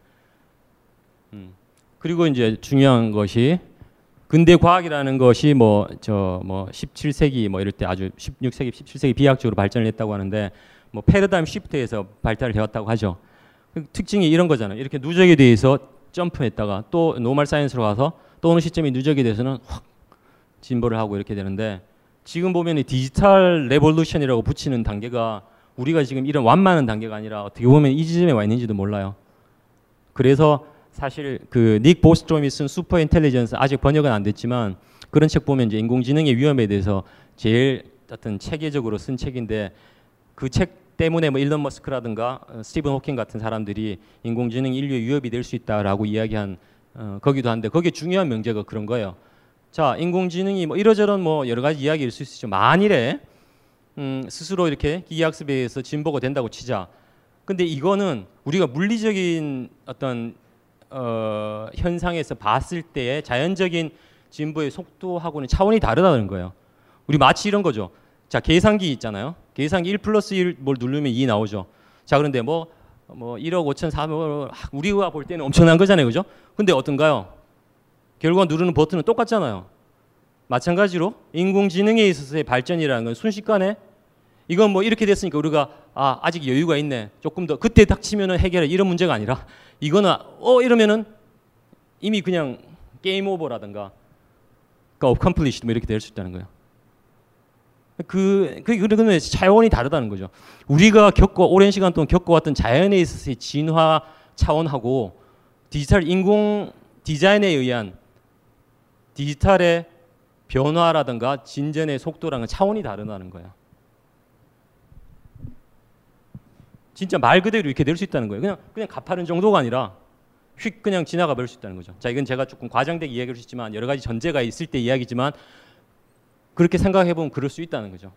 B: 음. 그리고 이제 중요한 것이 근대 과학이라는 것이 뭐저뭐 17세기 뭐 이럴 때 아주 16세기, 17세기 비약적으로 발전을 했다고 하는데 뭐 패러다임 shift에서 발달을 되었다고 하죠. 그 특징이 이런 거잖아요. 이렇게 누적이 돼서 점프했다가 또 normal science로 가서 또 어느 시점이 누적이 돼서는 확 진보를 하고 이렇게 되는데 지금 보면 이 digital revolution이라고 붙이는 단계가 우리가 지금 이런 완만한 단계가 아니라 어떻게 보면 이 지점에 와 있는지도 몰라요. 그래서 사실 그 닉 보스트롬이 쓴 Superintelligence 아직 번역은 안 됐지만 그런 책 보면 이제 인공지능의 위험에 대해서 제일 어떤 체계적으로 쓴 책인데 그 책 때문에 뭐 일론 머스크라든가 어, 스티븐 호킹 같은 사람들이 인공지능 인류의 위협이 될 수 있다라고 이야기한 어, 거기도 한데 거기에 중요한 명제가 그런 거예요. 자, 인공지능이 뭐 이러저런 뭐 여러 가지 이야기일 수 있죠. 만일에 음, 스스로 이렇게 기계학습에 의해서 진보가 된다고 치자. 근데 이거는 우리가 물리적인 어떤 어, 현상에서 봤을 때의 자연적인 진보의 속도하고는 차원이 다르다는 거예요. 우리 마치 이런 거죠. 자, 계산기 있잖아요. 계산기 1 플러스 1 뭘 누르면 2 나오죠. 자, 그런데 뭐, 뭐 1억 5천 4억 우리가 볼 때는 엄청난 거잖아요. 그죠? 근데 어떤가요? 결과 누르는 버튼은 똑같잖아요. 마찬가지로 인공지능에 있어서의 발전이라는 건 순식간에 이건 뭐 이렇게 됐으니까 우리가 아 아직 여유가 있네 조금 더 그때 닥치면은 해결해 이런 문제가 아니라 이거는 어 이러면은 이미 그냥 게임 오버라든가 그러니까 어컴플리시드 뭐 이렇게 될 수 있다는 거예요. 그, 그, 그러면 차원이 다르다는 거죠. 우리가 겪고, 오랜 시간 동안 겪어왔던 자연에 있어서의 진화 차원하고 디지털 인공 디자인에 의한 디지털의 변화라든가 진전의 속도랑은 차원이 다르다는 거예요. 진짜 말 그대로 이렇게 될수 있다는 거예요. 그냥 그냥 가파른 정도가 아니라 휙 그냥 지나가 버릴 수 있다는 거죠. 자, 이건 제가 조금 과장되게 이야기할 수 있지만 여러 가지 전제가 있을 때 이야기지만 그렇게 생각해 보면 그럴 수 있다는 거죠.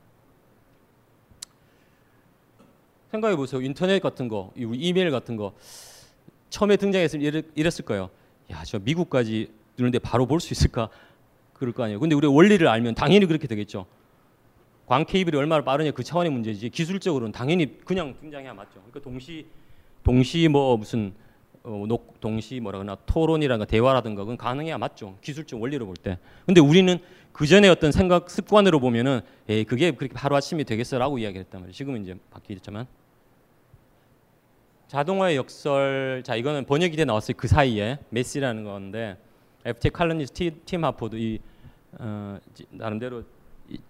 B: 생각해 보세요. 인터넷 같은 거, 이 이메일 같은 거 처음에 등장했을 때 이랬을 거예요. 야, 저 미국까지 누는데 바로 볼 수 있을까? 그럴 거 아니에요. 근데 우리 원리를 알면 당연히 그렇게 되겠죠. 광 케이블이 얼마나 빠르냐 그 차원의 문제지 기술적으로는 당연히 그냥 등장해야 맞죠. 그러니까 동시 동시 뭐 무슨 어, 녹, 동시 뭐라 그러나 토론이라든가 대화라든가 그건 가능해야 맞죠. 기술적 원리로 볼 때. 근데 우리는 그 전에 어떤 생각 습관으로 보면은 에이 그게 그렇게 하루 아침이 되겠어라고 이야기했단 말이에요. 지금은 이제 바뀌었지만 자동화의 역설 자 이거는 번역이 돼 나왔어요. 그 사이에 메시라는 건데 FT 칼럼니스트 티- 팀 하포도 이 어, 지- 나름대로 이-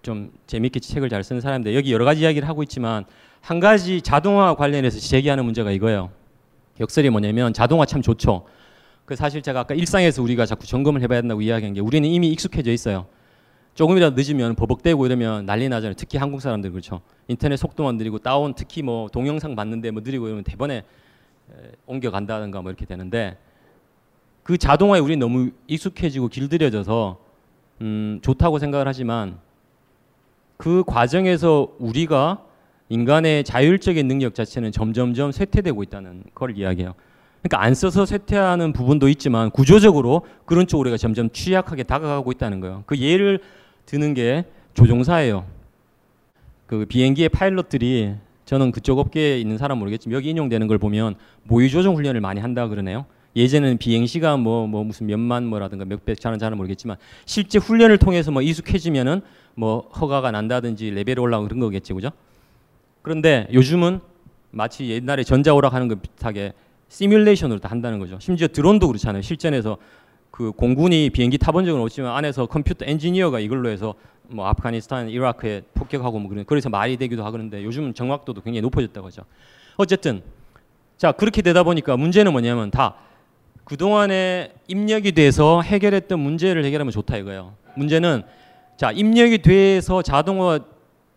B: 좀 재밌게 책을 잘 쓰는 사람인데 여기 여러 가지 이야기를 하고 있지만 한 가지 자동화 관련해서 제기하는 문제가 이거예요. 역설이 뭐냐면 자동화 참 좋죠. 그 사실 제가 아까 일상에서 우리가 자꾸 점검을 해봐야 된다고 이야기한 게 우리는 이미 익숙해져 있어요. 조금이라도 늦으면 버벅대고 이러면 난리 나잖아요. 특히 한국 사람들 그렇죠. 인터넷 속도만 느리고 다운 특히 뭐 동영상 봤는데 뭐 느리고 이러면 대번에 에, 옮겨간다든가 뭐 이렇게 되는데 그 자동화에 우리 너무 익숙해지고 길들여져서 음, 좋다고 생각을 하지만 그 과정에서 우리가 인간의 자율적인 능력 자체는 점점점 쇠퇴되고 있다는 걸 이야기해요. 그러니까 안 써서 쇠퇴하는 부분도 있지만 구조적으로 그런 쪽으로 우리가 점점 취약하게 다가가고 있다는 거예요. 그 예를 드는 게 조종사예요. 그 비행기의 파일럿들이 저는 그쪽 업계에 있는 사람 모르겠지만 여기 인용되는 걸 보면 모의 조종 훈련을 많이 한다 그러네요. 예전에는 비행 시간 뭐, 뭐 무슨 몇만 뭐라든가 몇백 자는 자는 모르겠지만 실제 훈련을 통해서 뭐 익숙해지면은 뭐 허가가 난다든지 레벨이 올라가고 그런 거겠지 그죠? 그런데 요즘은 마치 옛날에 전자 오락 하는 거 비슷하게 시뮬레이션으로 다 한다는 거죠. 심지어 드론도 그렇잖아요. 실전에서 그 공군이 비행기 타본 적은 없지만 안에서 컴퓨터 엔지니어가 이걸로 해서 뭐 아프가니스탄, 이라크에 폭격하고 뭐 그런 그래서 말이 되기도 하고 그러는데 요즘은 정확도도 굉장히 높아졌다고 하죠. 어쨌든 자 그렇게 되다 보니까 문제는 뭐냐면 다 그동안에 입력이 돼서 해결했던 문제를 해결하면 좋다 이거예요. 문제는 자 입력이 돼서 자동화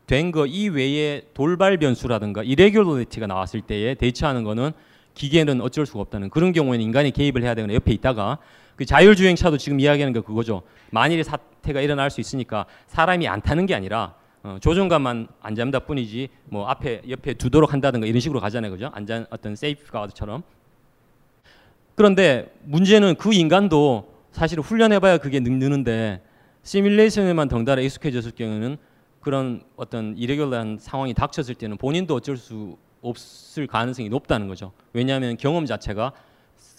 B: 된 거 이외에 돌발 변수라든가 이레귤러리티가 나왔을 때에 대처하는 거는 기계는 어쩔 수가 없다는 그런 경우에는 인간이 개입을 해야 되거나 옆에 있다가 그 자율주행차도 지금 이야기하는 게 그거죠. 만일의 사태가 일어날 수 있으니까 사람이 안 타는 게 아니라 어, 조종관만 안 잡는다 뿐이지 뭐 앞에 옆에 두도록 한다든가 이런 식으로 가잖아요, 그죠? 안전 어떤 세이프 가드처럼. 그런데 문제는 그 인간도 사실 훈련해봐야 그게 능- 느는데 시뮬레이션에만 덩달아 익숙해졌을 경우는 그런 어떤 이레귤러한 상황이 닥쳤을 때는 본인도 어쩔 수 없을 가능성이 높다는 거죠. 왜냐하면 경험 자체가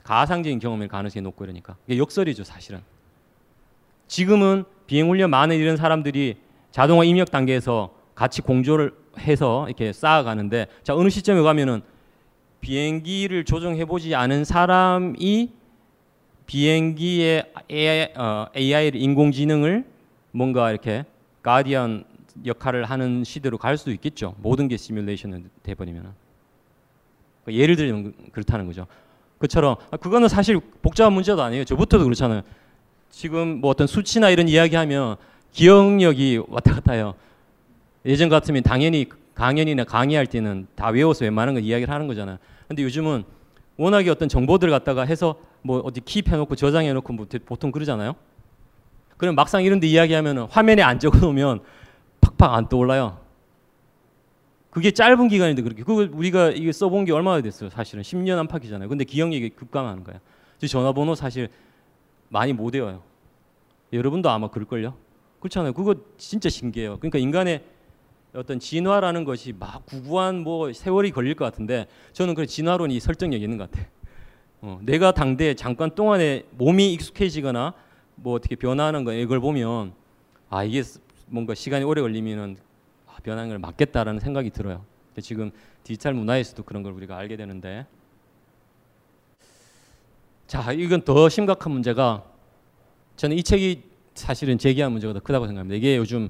B: 가상적인 경험일 가능성이 높고 이러니까 이게 역설이죠 사실은. 지금은 비행 훈련 많은 이런 사람들이 자동화 입력 단계에서 같이 공조를 해서 이렇게 쌓아가는데 자 어느 시점에 가면은 비행기를 조종해 보지 않은 사람이 비행기의 AI, 어, AI를 인공지능을 뭔가 이렇게 가디언 역할을 하는 시대로 갈 수도 있겠죠. 모든 게 시뮬레이션이 돼버리면. 예를 들면 그렇다는 거죠. 그처럼 아, 그거는 사실 복잡한 문제도 아니에요. 저부터도 그렇잖아요. 지금 뭐 어떤 수치나 이런 이야기하면 기억력이 왔다 갔다 해요. 예전 같으면 당연히 강연이나 강의할 때는 다 외워서 웬만한 건 이야기를 하는 거잖아요. 근데 요즘은 워낙에 어떤 정보들 갖다가 해서 뭐 어디 킵해놓고 저장해놓고 뭐 대- 보통 그러잖아요. 그럼 막상 이런데 이야기하면 화면에 안 적어놓으면 팍팍 안 떠올라요. 그게 짧은 기간인데 그렇게 그걸 우리가 이게 써본 게 얼마나 됐어요? 사실은 10년 안팎이잖아요. 근데 기억력이 급감하는 거예요. 저 전화번호 사실 많이 못 외워요. 여러분도 아마 그럴걸요. 그렇잖아요. 그거 진짜 신기해요. 그러니까 인간의 어떤 진화라는 것이 막 구구한 뭐 세월이 걸릴 것 같은데 저는 그 진화론이 설득력 있는 것 같아요. 어, 내가 당대 잠깐 동안에 몸이 익숙해지거나 뭐 어떻게 변하는 거 이걸 보면 아 이게 뭔가 시간이 오래 걸리면은 아, 변하는 걸 막겠다라는 생각이 들어요. 지금 디지털 문화에서도 그런 걸 우리가 알게 되는데 자 이건 더 심각한 문제가 저는 이 책이 사실은 제기한 문제가 더 크다고 생각합니다. 이게 요즘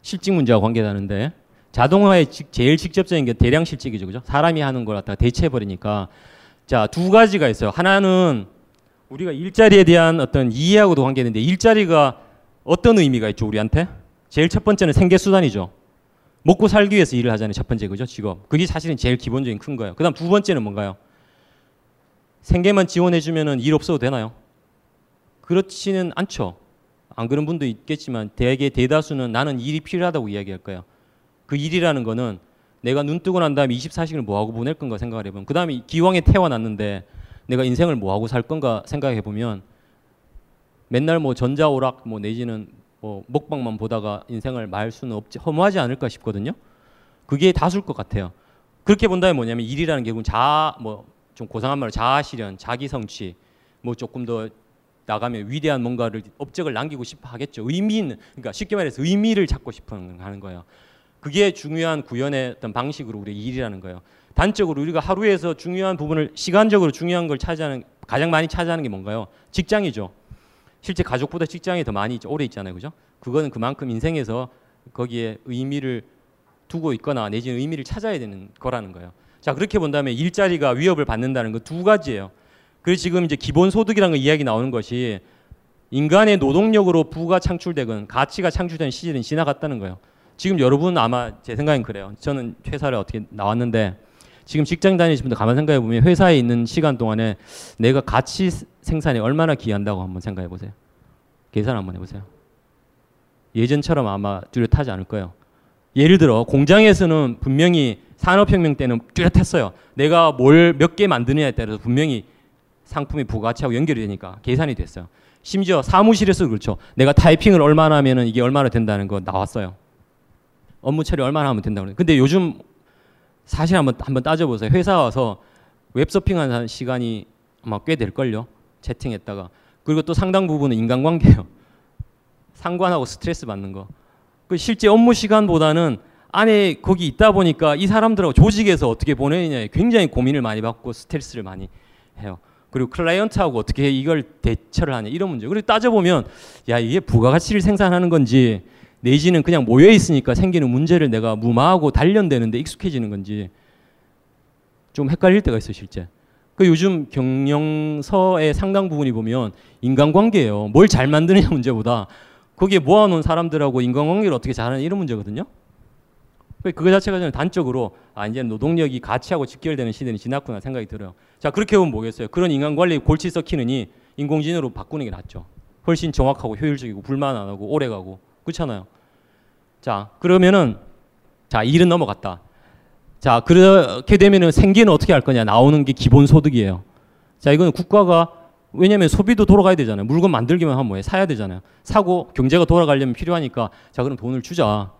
B: 실직 문제와 관계되는데 자동화의 직- 제일 직접적인 게 대량 실직이죠, 그죠? 사람이 하는 걸 갖다가 대체해 버리니까 자 두 가지가 있어요. 하나는 우리가 일자리에 대한 어떤 이해하고도 관계있는데 일자리가 어떤 의미가 있죠, 우리한테? 제일 첫 번째는 생계 수단이죠. 먹고 살기 위해서 일을 하잖아요, 첫 번째 그죠? 직업. 그게 사실은 제일 기본적인 큰 거예요. 그다음 두 번째는 뭔가요? 생계만 지원해 주면은 일 없어도 되나요? 그렇지는 않죠. 안 그런 분도 있겠지만 대개 대다수는 나는 일이 필요하다고 이야기할 거예요. 그 일이라는 거는 내가 눈 뜨고 난 다음에 24시간을 뭐 하고 보낼 건가 생각을 해보면 그 다음에 기왕에 태어났는데 내가 인생을 뭐 하고 살 건가 생각해 보면 맨날 뭐 전자오락 뭐 내지는 뭐 먹방만 보다가 인생을 말 수는 없지 허무하지 않을까 싶거든요. 그게 다수일 것 같아요. 그렇게 본다면 뭐냐면 일이라는 게 결국은 자아 뭐좀 고상한 말로 자아 실현, 자기 성취 뭐 조금 더 나가면 위대한 뭔가를 업적을 남기고 싶어 하겠죠. 의미 있는 그러니까 쉽게 말해서 의미를 찾고 싶어 하는 거예요. 그게 중요한 구현의 어떤 방식으로 우리 일이라는 거예요. 단적으로 우리가 하루에서 중요한 부분을 시간적으로 중요한 걸 차지하는 가장 많이 차지하는 게 뭔가요? 직장이죠. 실제 가족보다 직장이 더 많이. 오래 있잖아요. 그죠? 그거는 그만큼 인생에서 거기에 의미를 두고 있거나 내지는 의미를 찾아야 되는 거라는 거예요. 자 그렇게 본다면 일자리가 위협을 받는다는 거 두 가지예요. 그래서 지금 이제 기본 소득이라는 거 이야기 나오는 것이 인간의 노동력으로 부가 창출되건 가치가 창출되는 시절은 지나갔다는 거예요. 지금 여러분 아마 제 생각엔 그래요. 저는 회사를 어떻게 나왔는데 지금 직장 다니시는 분들 가만 생각해 보면 회사에 있는 시간 동안에 내가 가치 생산에 얼마나 기한다고 한번 생각해 보세요. 계산 한번 해보세요. 예전처럼 아마 뚜렷하지 않을 거예요. 예를 들어 공장에서는 분명히 산업혁명 때는 뚜렷했어요. 내가 뭘 몇 개 만드느냐에 따라서 분명히 상품이 부가치하고 연결이 되니까 계산이 됐어요. 심지어 사무실에서 그렇죠. 내가 타이핑을 얼마나 하면은 이게 얼마나 된다는 거 나왔어요. 업무 처리 얼마나 하면 된다고. 근데 요즘 사실 한번 한번 따져보세요. 회사 와서 웹서핑하는 시간이 아마 꽤 될걸요. 채팅했다가 그리고 또 상당 부분은 인간관계예요. (laughs) 상관하고 스트레스 받는 거. 그 실제 업무 시간보다는 안에 거기 있다 보니까 이 사람들하고 조직에서 어떻게 보내느냐에 굉장히 고민을 많이 받고 스트레스를 많이 해요. 그리고 클라이언트하고 어떻게 이걸 대처를 하냐 이런 문제. 그리고 따져보면 야 이게 부가가치를 생산하는 건지 내지는 그냥 모여 있으니까 생기는 문제를 내가 무마하고 단련되는데 익숙해지는 건지 좀 헷갈릴 때가 있어요 실제. 그 요즘 경영서의 상당 부분이 보면 인간관계예요. 뭘 잘 만드느냐 문제보다 거기에 모아놓은 사람들하고 인간관계를 어떻게 잘하는 이런 문제거든요. 그거 자체가 저는 단적으로 아 이제 노동력이 가치하고 직결되는 시대는 지났구나 생각이 들어요. 자 그렇게 보면 뭐겠어요? 그런 인간관리 골치 썩히느니 인공지능으로 바꾸는 게 낫죠. 훨씬 정확하고 효율적이고 불만 안 하고 오래가고 그렇잖아요. 자 그러면은 자 일은 넘어갔다. 자 그렇게 되면은 생계는 어떻게 할 거냐 나오는 게 기본 소득이에요. 자 이거는 국가가 왜냐하면 소비도 돌아가야 되잖아요. 물건 만들기만 하면 뭐해 사야 되잖아요. 사고 경제가 돌아가려면 필요하니까 자 그럼 돈을 주자.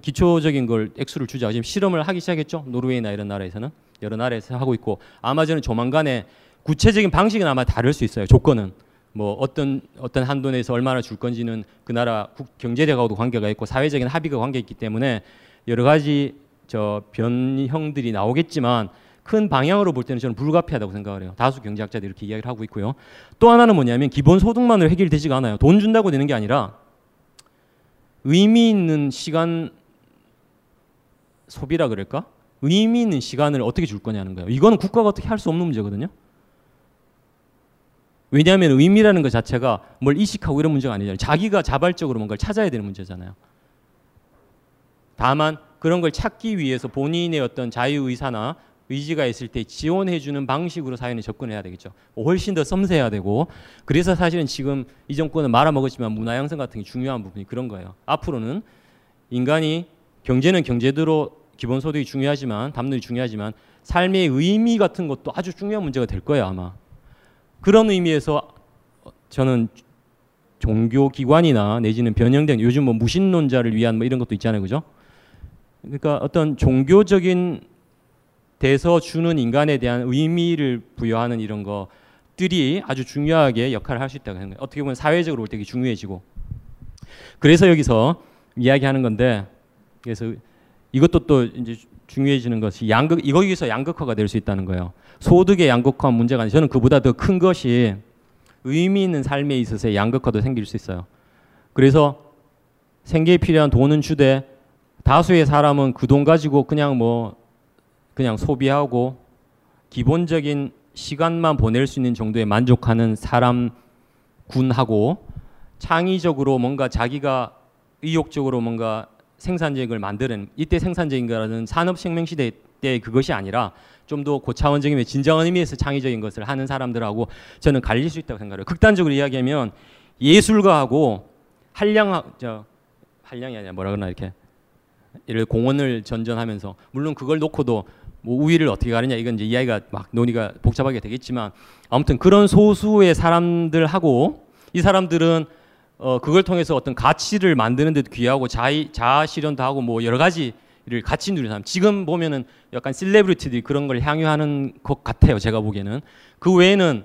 B: 기초적인 걸 액수를 주자. 지금 실험을 하기 시작했죠. 노르웨이나 이런 나라에서는 여러 나라에서 하고 있고 아마존은 조만간에 구체적인 방식은 아마 다를 수 있어요. 조건은 뭐 어떤 어떤 한도 내에서 얼마나 줄 건지는 그 나라 경제력하고도 관계가 있고 사회적인 합의가 관계 있기 때문에 여러 가지 저 변형들이 나오겠지만 큰 방향으로 볼 때는 저는 불가피하다고 생각을 해요. 다수 경제학자들이 이렇게 이야기를 하고 있고요. 또 하나는 뭐냐면 기본 소득만으로 해결되지가 않아요. 돈 준다고 되는 게 아니라 의미 있는 시간 소비라 그럴까? 의미 있는 시간을 어떻게 줄 거냐는 거예요. 이거는 국가가 어떻게 할 수 없는 문제거든요. 왜냐하면 의미라는 것 자체가 뭘 이식하고 이런 문제가 아니잖아요. 자기가 자발적으로 뭔가를 찾아야 되는 문제잖아요. 다만 그런 걸 찾기 위해서 본인의 어떤 자유의사나 의지가 있을 때 지원해주는 방식으로 사회는 접근해야 되겠죠. 훨씬 더 섬세해야 되고 그래서 사실은 지금 이 정권은 말아먹었지만 문화 양성 같은 게 중요한 부분이 그런 거예요. 앞으로는 인간이 경제는 경제대로 기본소득이 중요하지만 담론이 중요하지만 삶의 의미 같은 것도 아주 중요한 문제가 될 거예요 아마. 그런 의미에서 저는 종교 기관이나 내지는 변형된 요즘 뭐 무신론자를 위한 뭐 이런 것도 있잖아요, 그죠? 그러니까 어떤 종교적인 데서 주는 인간에 대한 의미를 부여하는 이런 것들이 아주 중요하게 역할을 할 수 있다고 생각해요. 어떻게 보면 사회적으로 올때 중요해지고. 그래서 여기서 이야기하는 건데 그래서 이것도 또 이제 중요해지는 것이 양극 이거기서 양극화가 될 수 있다는 거예요. 소득의 양극화 문제가 아니라 저는 그보다 더 큰 것이 의미 있는 삶에 있어서의 양극화도 생길 수 있어요. 그래서 생계에 필요한 돈은 주되 다수의 사람은 그 돈 가지고 그냥 뭐 그냥 소비하고 기본적인 시간만 보낼 수 있는 정도에 만족하는 사람 군하고 창의적으로 뭔가 자기가 의욕적으로 뭔가 생산적을 만드는 이때 생산적인거라는 산업혁명 시대 때 그것이 아니라 좀 더 고차원적인 진정한 의미에서 창의적인 것을 하는 사람들하고 저는 갈릴 수 있다고 생각해요. 극단적으로 이야기하면 예술가하고 한량 저 한량이 아니라 뭐라 그러나 이렇게 이를 공원을 전전하면서 물론 그걸 놓고도 뭐 우위를 어떻게 가느냐 이건 이제 이야기가 막 논의가 복잡하게 되겠지만 아무튼 그런 소수의 사람들하고 이 사람들은 어 그걸 통해서 어떤 가치를 만드는 데도 귀하고 자아 실현도 하고 뭐 여러 가지 를 같이 누리는 사람 지금 보면은 약간 셀레브리티들이 그런 걸 향유하는 것 같아요 제가 보기에는 그 외에는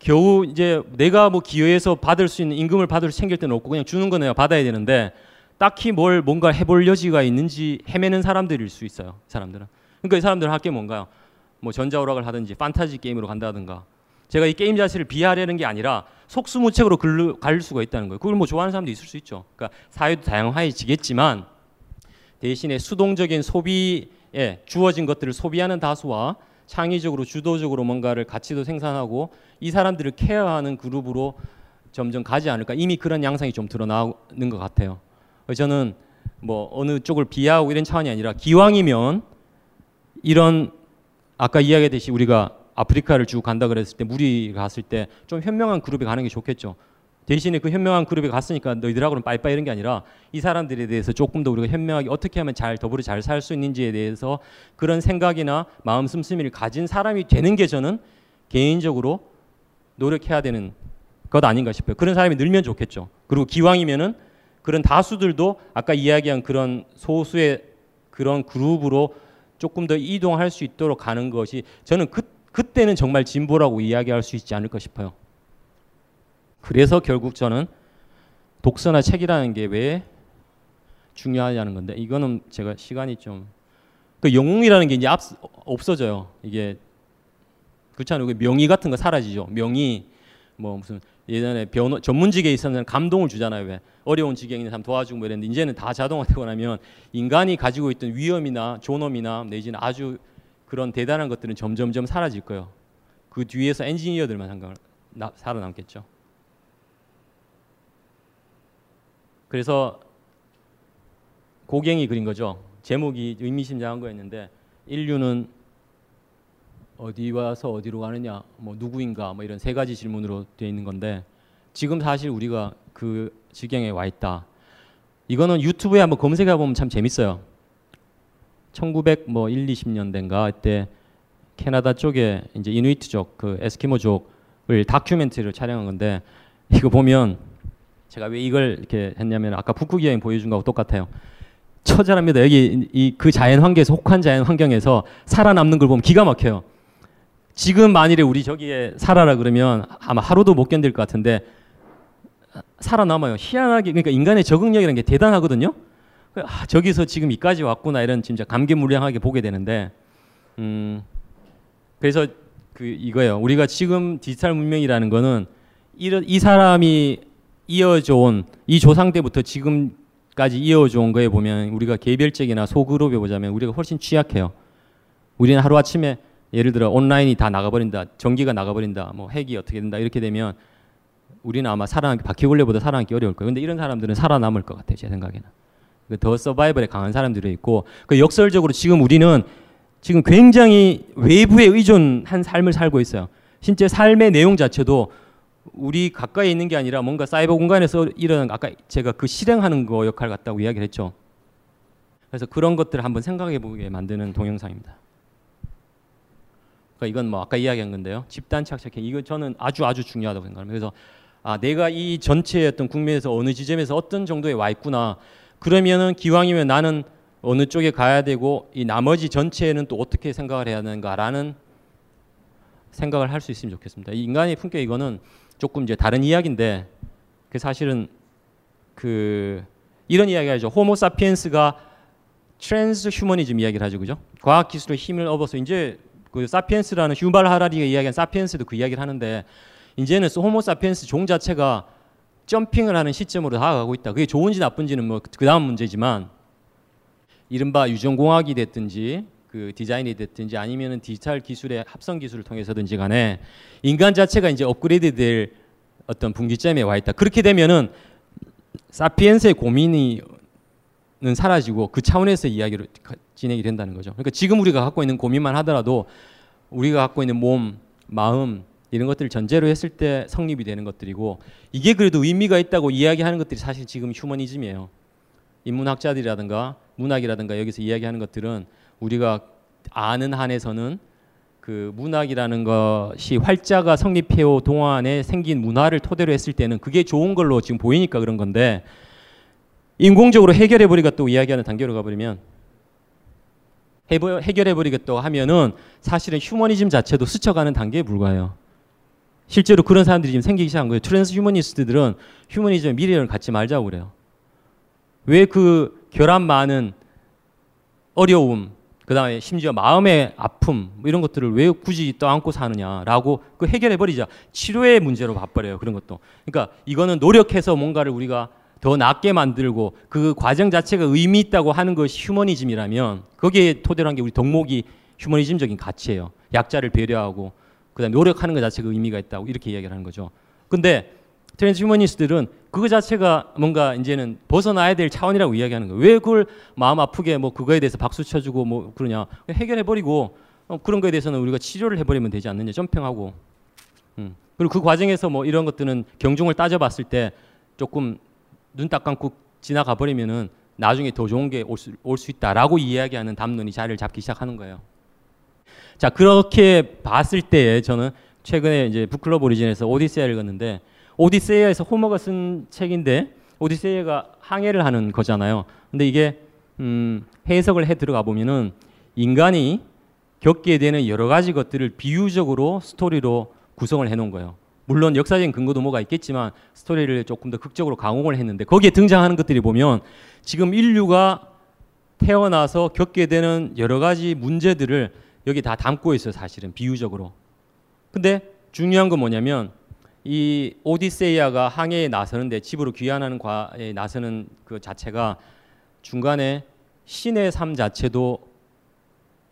B: 겨우 이제 내가 뭐 기여해서 받을 수 있는 임금을 받을 수 생길 때는 없고 그냥 주는 거 내가 받아야 되는데 딱히 뭘 뭔가 해볼 여지가 있는지 헤매는 사람들일 수 있어요 사람들은 그러니까 이 사람들은 할 게 뭔가요? 뭐 전자오락을 하든지 판타지 게임으로 간다든가. 제가 이 게임 자체를 비하하려는 게 아니라 속수무책으로 갈 수가 있다는 거예요. 그걸 뭐 좋아하는 사람도 있을 수 있죠. 그러니까 사회도 다양화해지겠지만 대신에 수동적인 소비에 주어진 것들을 소비하는 다수와 창의적으로 주도적으로 뭔가를 가치도 생산하고 이 사람들을 케어하는 그룹으로 점점 가지 않을까 이미 그런 양상이 좀 드러나는 것 같아요. 저는 뭐 어느 쪽을 비하하고 이런 차원이 아니라 기왕이면 이런 아까 이야기했듯이 우리가 아프리카를 쭉 간다 그랬을 때 무리 갔을 때 좀 현명한 그룹에 가는 게 좋겠죠. 대신에 그 현명한 그룹에 갔으니까 너희들하고는 빠이빠이 이런 게 아니라 이 사람들에 대해서 조금 더 우리가 현명하게 어떻게 하면 잘 더불어 잘 살 수 있는지에 대해서 그런 생각이나 마음 씀씀이를 가진 사람이 되는 게 저는 개인적으로 노력해야 되는 것 아닌가 싶어요. 그런 사람이 늘면 좋겠죠. 그리고 기왕이면은 그런 다수들도 아까 이야기한 그런 소수의 그런 그룹으로 조금 더 이동할 수 있도록 가는 것이 저는 그, 그때는 정말 진보라고 이야기할 수 있지 않을까 싶어요. 그래서 결국 저는 독서나 책이라는 게 왜 중요하냐는 건데 이거는 제가 시간이 좀 그 영웅이라는 게 이제 앞, 없어져요. 이게 그렇잖아요. 그 명의 같은 거 사라지죠. 명의 뭐 무슨 예전에 변호 전문직에 있었는 감동을 주잖아요. 왜 어려운 직에 있는 사람 도와주고 뭐 이랬는데 이제는 다 자동화되고 나면 인간이 가지고 있던 위험이나 존엄이나 내지는 아주 그런 대단한 것들은 점점점 사라질 거예요. 그 뒤에서 엔지니어들만 상관 살아남겠죠. 그래서 고갱이 그린 거죠. 제목이 의미심장한 거였는데 인류는 어디 와서 어디로 가느냐, 뭐 누구인가, 뭐 이런 세 가지 질문으로 되어 있는 건데 지금 사실 우리가 그 지경에 와 있다. 이거는 유튜브에 한번 검색해 보면 참 재밌어요. 1900 뭐 1, 20년대인가 그때 캐나다 쪽에 이제 이누이트족 그 에스키모족을 다큐멘터리를 촬영한 건데 이거 보면 제가 왜 이걸 이렇게 했냐면 아까 북극 여행 보여준 거하고 똑같아요. 처절합니다. 여기 이 그 자연 환경에서 혹한 자연 환경에서 살아남는 걸 보면 기가 막혀요. 지금 만일에 우리 저기에 살아라 그러면 아마 하루도 못 견딜 것 같은데 살아남아요. 희한하게 그러니까 인간의 적응력이라는 게 대단하거든요. 아, 저기서 지금 이까지 왔구나 이런 진짜 감개무량하게 보게 되는데 음 그래서 그 이거예요. 우리가 지금 디지털 문명이라는 거는 이런 이 사람이 이어져 온 이 조상 때부터 지금까지 이어져 온 거에 보면 우리가 개별적이나 소그룹에 보자면 우리가 훨씬 취약해요. 우리는 하루 아침에 예를 들어 온라인이 다 나가버린다, 전기가 나가버린다, 뭐 핵이 어떻게 된다 이렇게 되면 우리는 아마 살아남기 바퀴벌레보다 살아남기 어려울 거예요. 근데 이런 사람들은 살아남을 것 같아요, 제 생각에는. 그더 서바이벌에 강한 사람들이 있고 그 역설적으로 지금 우리는 지금 굉장히 외부에 의존한 삶을 살고 있어요. 실제 삶의 내용 자체도 우리 가까이 있는 게 아니라 뭔가 사이버 공간에서 일어난 아까 제가 그 실행하는 거 역할 같다고 이야기를 했죠. 그래서 그런 것들을 한번 생각해 보게 만드는 동영상입니다. 그러니까 이건 뭐 아까 이야기한 건데요. 집단 착착행 이거 저는 아주 아주 중요하다고 생각합니다. 그래서 아 내가 이 전체의 어떤 국면에서 어느 지점에서 어떤 정도에 와 있구나. 그러면은 기왕이면 나는 어느 쪽에 가야 되고 이 나머지 전체는 또 어떻게 생각을 해야 하는가라는 생각을 할 수 있으면 좋겠습니다. 이 인간의 품격 이거는 조금 이제 다른 이야기인데 그 사실은 그 이런 이야기하죠. 호모 사피엔스가 transhumanism 이야기를 하죠. 그죠? 과학 기술의 힘을 얻어서 이제 그 사피엔스라는 유발 하라리가 이야기한 사피엔스도 그 이야기를 하는데 이제는 호모 사피엔스 종 자체가 jumping을 하는 시점으로 다가가고 있다. 그게 좋은지 나쁜지는 뭐 그 다음 문제지만 이른바 유전공학이 됐든지 그 디자인이 됐든지 아니면은 디지털 기술의 합성 기술을 통해서든지 간에 인간 자체가 이제 업그레이드될 어떤 분기점에 와 있다. 그렇게 되면은 사피엔스의 고민이 는 사라지고 그 차원에서 이야기로 진행이 된다는 거죠. 그러니까 지금 우리가 갖고 있는 고민만 하더라도 우리가 갖고 있는 몸, 마음 이런 것들을 전제로 했을 때 성립이 되는 것들이고 이게 그래도 의미가 있다고 이야기하는 것들이 사실 지금 휴머니즘이에요. 인문학자들이라든가 문학이라든가 여기서 이야기하는 것들은 우리가 아는 한에서는 그 문학이라는 것이 활자가 성립해오 동안에 생긴 문화를 토대로 했을 때는 그게 좋은 걸로 지금 보이니까 그런 건데 인공적으로 해결해 버리겠다고 이야기하는 단계로 가버리면 해결해 버리겠다고 하면은 사실은 휴머니즘 자체도 스쳐가는 단계에 불과해요. 실제로 그런 사람들이 지금 생기기 시작한 거예요. transhumanist들은 휴머니즘 미래를 갖지 말자고 그래요. 왜 그 결함 많은 어려움 그 다음에 심지어 마음의 아픔 뭐 이런 것들을 왜 굳이 떠안고 사느냐라고 그 해결해 버리자 치료의 문제로 봐버려요 그런 것도. 그러니까 이거는 노력해서 뭔가를 우리가 더 낫게 만들고 그 과정 자체가 의미 있다고 하는 것이 휴머니즘이라면 거기에 토대로 한 게 우리 덕목이 휴머니즘적인 가치예요. 약자를 배려하고 그다음에 노력하는 것 자체가 의미가 있다고 이렇게 이야기를 하는 거죠. 근데 transhumanist들은 그거 자체가 뭔가 이제는 벗어나야 될 차원이라고 이야기하는 거예요. 왜 그걸 마음 아프게 뭐 그거에 대해서 박수 쳐주고 뭐 그러냐 해결해 버리고 어, 그런 거에 대해서는 우리가 치료를 해버리면 되지 않느냐 jumping하고 음. 그리고 그 과정에서 뭐 이런 것들은 경중을 따져봤을 때 조금 눈 딱 감고 지나가 버리면은 나중에 더 좋은 게 올 수 올 수 있다라고 이야기하는 담론이 자리를 잡기 시작하는 거예요. 자 그렇게 봤을 때 저는 최근에 이제 북클럽 오리진에서 오디세아를 읽었는데 오디세이아에서 호머가 쓴 책인데 오디세이아가 항해를 하는 거잖아요. 근데 이게 음, 해석을 해 들어가 보면은 인간이 겪게 되는 여러 가지 것들을 비유적으로 스토리로 구성을 해 놓은 거예요. 물론 역사적인 근거도 뭐가 있겠지만 스토리를 조금 더 극적으로 강화를 했는데 거기에 등장하는 것들이 보면 지금 인류가 태어나서 겪게 되는 여러 가지 문제들을 여기 다 담고 있어요, 사실은 비유적으로. 근데 중요한 건 뭐냐면 이 오디세이아가 항해에 나서는데 집으로 귀환하는 과에 나서는 그 자체가 중간에 신의 삶 자체도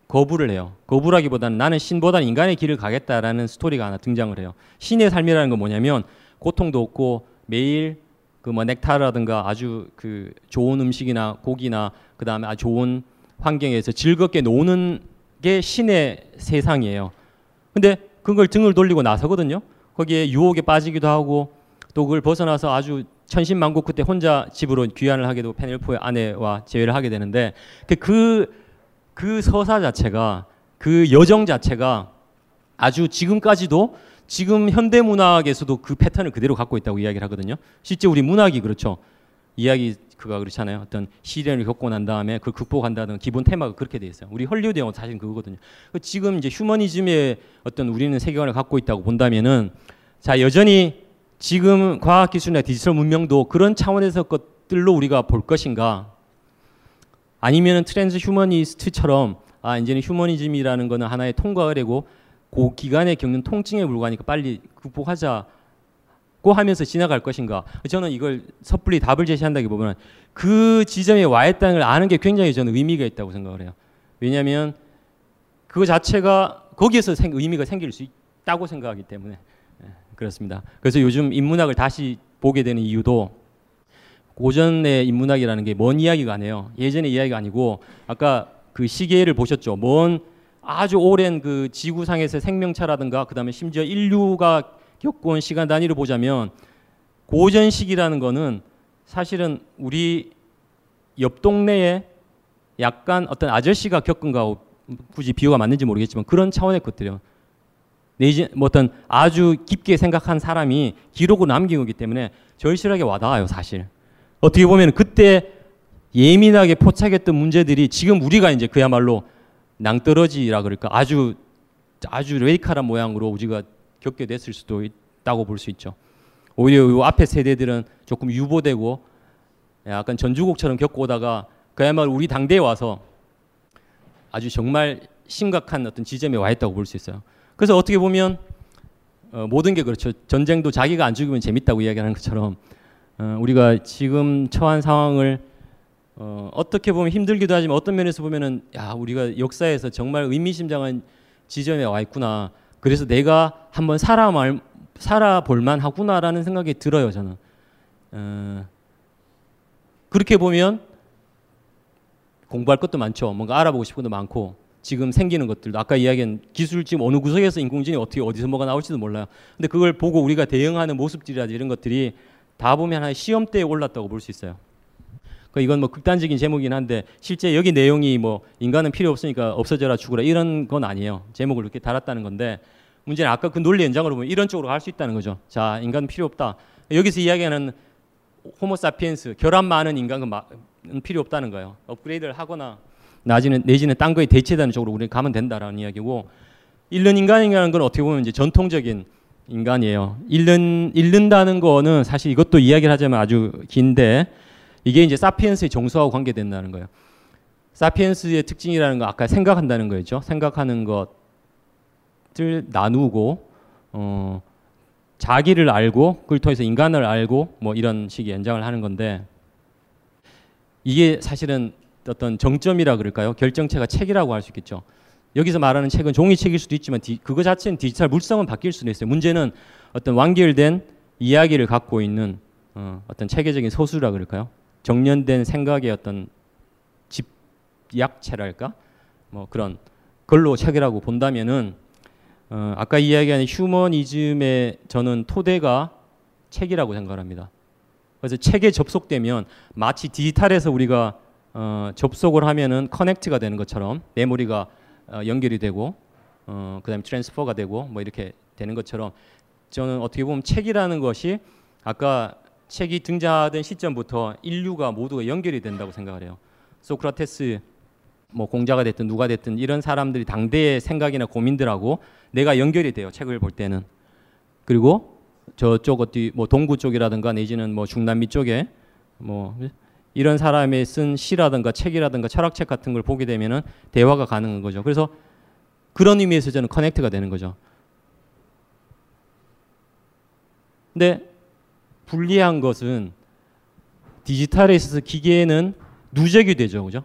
B: 거부를 해요. 거부라기보다는 나는 신보다는 인간의 길을 가겠다라는 스토리가 하나 등장을 해요. 신의 삶이라는 건 뭐냐면 고통도 없고 매일 그 뭐 넥타라든가 아주 그 좋은 음식이나 고기나 그 다음에 아주 좋은 환경에서 즐겁게 노는 게 신의 세상이에요. 근데 그걸 등을 돌리고 나서거든요. 거기에 유혹에 빠지기도 하고 또 그걸 벗어나서 아주 천신만고 그때 혼자 집으로 귀환을 하게 되고 페넬포의 아내와 재회를 하게 되는데 그, 그 서사 자체가 그 여정 자체가 아주 지금까지도 지금 현대 문학에서도 그 패턴을 그대로 갖고 있다고 이야기를 하거든요. 실제 우리 문학이 그렇죠. 이야기 구조가 그렇잖아요. 어떤 시련을 겪고 난 다음에 그걸 극복한다는 기본 테마가 그렇게 돼 있어요. 우리 헐리우드 영화 사실 그거거든요. 그 지금 이제 휴머니즘의 어떤 우리는 세계관을 갖고 있다고 본다면은 자 여전히 지금 과학 기술이나 디지털 문명도 그런 차원에서 것들로 우리가 볼 것인가 아니면은 transhumanist처럼 아 이제는 휴머니즘이라는 거는 하나의 통과가 되고 그 기간에 겪는 통증에 불과하니까 빨리 극복하자 고 하면서 지나갈 것인가? 저는 이걸 섣불리 답을 제시한다기보다는 그 지점에 와 있다는 걸 아는 게 굉장히 저는 의미가 있다고 생각을 해요. 왜냐하면 그 자체가 거기에서 생, 의미가 생길 수 있다고 생각하기 때문에 네, 그렇습니다. 그래서 요즘 인문학을 다시 보게 되는 이유도 고전의 인문학이라는 게 먼 이야기가 아니에요. 예전의 이야기가 아니고 아까 그 시계를 보셨죠. 먼 아주 오랜 그 지구상에서 생명차라든가 그다음에 심지어 인류가 겪어온 시간 단위로 보자면 고전식이라는 거는 사실은 우리 옆 동네에 약간 어떤 아저씨가 겪은 거하고 굳이 비유가 맞는지 모르겠지만 그런 차원의 것들이요. 내지 뭐 어떤 아주 깊게 생각한 사람이 기록으로 남긴 거기 때문에 절실하게 와닿아요, 사실. 어떻게 보면 그때 예민하게 포착했던 문제들이 지금 우리가 이제 그야말로 낭떠러지라 그럴까 아주 아주 레이카한 모양으로 우리가 겪게 됐을 수도 있다고 볼 수 있죠. 오히려 이 앞에 세대들은 조금 유보되고 약간 전주곡처럼 겪고 오다가 그야말로 우리 당대에 와서 아주 정말 심각한 어떤 지점에 와 있다고 볼 수 있어요. 그래서 어떻게 보면 어, 모든 게 그렇죠. 전쟁도 자기가 안 죽으면 재밌다고 이야기하는 것처럼 어, 우리가 지금 처한 상황을 어, 어떻게 보면 힘들기도 하지만 어떤 면에서 보면은 야 우리가 역사에서 정말 의미심장한 지점에 와 있구나. 그래서 내가 한번 살아 말 살아볼만 하구나라는 생각이 들어요 저는. 어, 그렇게 보면 공부할 것도 많죠. 뭔가 알아보고 싶은 것도 많고 지금 생기는 것들도 아까 이야기한 기술 지금 어느 구석에서 인공지능이 어떻게 어디서 뭐가 나올지도 몰라요. 근데 그걸 보고 우리가 대응하는 모습들이라든지 이런 것들이 다 보면 한 시험대에 올랐다고 볼 수 있어요. 그 이건 뭐 극단적인 제목이긴 한데 실제 여기 내용이 뭐 인간은 필요 없으니까 없어져라 죽어라 이런 건 아니에요. 제목을 이렇게 달았다는 건데 문제는 아까 그 논리 연장으로 보면 이런 쪽으로 갈 수 있다는 거죠. 자, 인간은 필요 없다. 여기서 이야기하는 호모사피엔스 결함 많은 인간은 필요 없다는 거예요. 업그레이드를 하거나 나지는 내지는 딴 거에 대체되는 쪽으로 우리 가면 된다라는 이야기고 잃는 인간이라는 건 어떻게 보면 이제 전통적인 인간이에요. 잃는 잃는다는 거는 사실 이것도 이야기를 하자면 아주 긴데 이게 이제 사피엔스의 정수하고 관계된다는 거예요. 사피엔스의 특징이라는 거 아까 생각한다는 거였죠. 생각하는 것을 나누고 어, 자기를 알고 그걸 통해서 인간을 알고 뭐 이런 식의 연장을 하는 건데 이게 사실은 어떤 정점이라 그럴까요? 결정체가 책이라고 할 수 있겠죠. 여기서 말하는 책은 종이책일 수도 있지만 디, 그거 자체는 디지털 물성은 바뀔 수도 있어요. 문제는 어떤 완결된 이야기를 갖고 있는 어, 어떤 체계적인 소수라 그럴까요? 정년된 생각의 어떤 집약체랄까? 뭐 그런 걸로 책이라고 본다면은 어, 아까 이야기한 휴머니즘의 저는 토대가 책이라고 생각합니다. 그래서 책에 접속되면 마치 디지털에서 우리가 어, 접속을 하면은 connect가 되는 것처럼 메모리가 어, 연결이 되고 어, 그다음에 transfer가 되고 뭐 이렇게 되는 것처럼 저는 어떻게 보면 책이라는 것이 아까 책이 등장하던 시점부터 인류가 모두가 연결이 된다고 생각을 해요. 소크라테스 뭐 공자가 됐든 누가 됐든 이런 사람들이 당대의 생각이나 고민들하고 내가 연결이 돼요. 책을 볼 때는. 그리고 저쪽 어디 뭐 동구 쪽이라든가 내지는 뭐 중남미 쪽에 뭐 이런 사람의 쓴 시라든가 책이라든가 철학책 같은 걸 보게 되면은 대화가 가능한 거죠. 그래서 그런 의미에서 저는 커넥트가 되는 거죠. 근데 불리한 것은 디지털에 있어서 기계는 누적이 되죠. 그죠?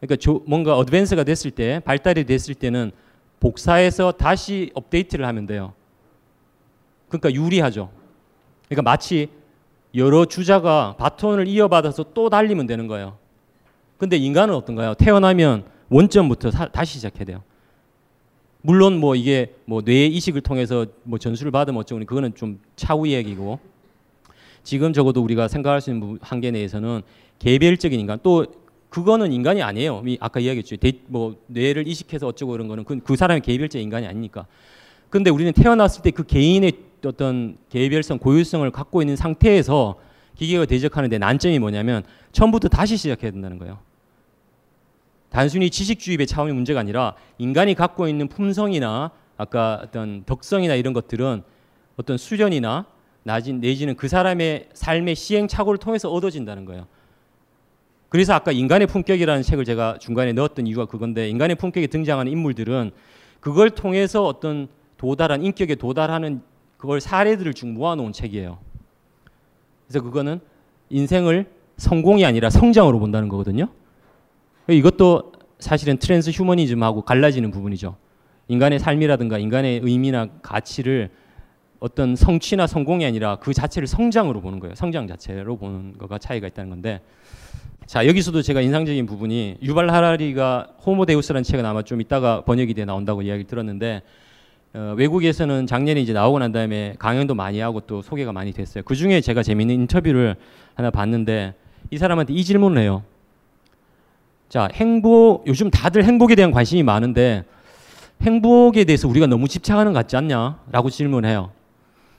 B: 그러니까 조, 뭔가 어드밴스가 됐을 때 발달이 됐을 때는 복사해서 다시 업데이트를 하면 돼요. 그러니까 유리하죠. 그러니까 마치 여러 주자가 바톤을 이어받아서 또 달리면 되는 거예요. 근데 인간은 어떤가요? 태어나면 원점부터 사, 다시 시작해야 돼요. 물론 뭐 이게 뭐뇌 이식을 통해서 뭐 전수를 받으면 어쩌고 그거는 좀 차후 얘기고 지금 적어도 우리가 생각할 수 있는 한계 내에서는 개별적인 인간 또 그거는 인간이 아니에요. 아까 이야기했죠. 대, 뭐 뇌를 이식해서 어쩌고 그런 거는 그, 그 사람의 개별적 인간이 아니니까. 근데 우리는 태어났을 때 그 개인의 어떤 개별성, 고유성을 갖고 있는 상태에서 기계가 대적하는데 난점이 뭐냐면 처음부터 다시 시작해야 된다는 거예요. 단순히 지식주의의 차원의 문제가 아니라 인간이 갖고 있는 품성이나 아까 어떤 덕성이나 이런 것들은 어떤 수련이나 내지는 그 사람의 삶의 시행착오를 통해서 얻어진다는 거예요. 그래서 아까 인간의 품격이라는 책을 제가 중간에 넣었던 이유가 그건데 인간의 품격에 등장하는 인물들은 그걸 통해서 어떤 도달한 인격에 도달하는 그걸 사례들을 쭉 모아놓은 책이에요. 그래서 그거는 인생을 성공이 아니라 성장으로 본다는 거거든요. 이것도 사실은 transhumanism하고 갈라지는 부분이죠. 인간의 삶이라든가 인간의 의미나 가치를 어떤 성취나 성공이 아니라 그 자체를 성장으로 보는 거예요. 성장 자체로 보는 거가 차이가 있다는 건데. 자 여기서도 제가 인상적인 부분이 유발 하라리가 호모데우스라는 책은 아마 좀 이따가 번역이 돼 나온다고 이야기를 들었는데 어, 외국에서는 작년에 이제 나오고 난 다음에 강연도 많이 하고 또 소개가 많이 됐어요. 그 중에 제가 재미있는 인터뷰를 하나 봤는데 이 사람한테 이 질문을 해요. 자, 행복, 요즘 다들 행복에 대한 관심이 많은데 행복에 대해서 우리가 너무 집착하는 것 같지 않냐? 라고 질문해요.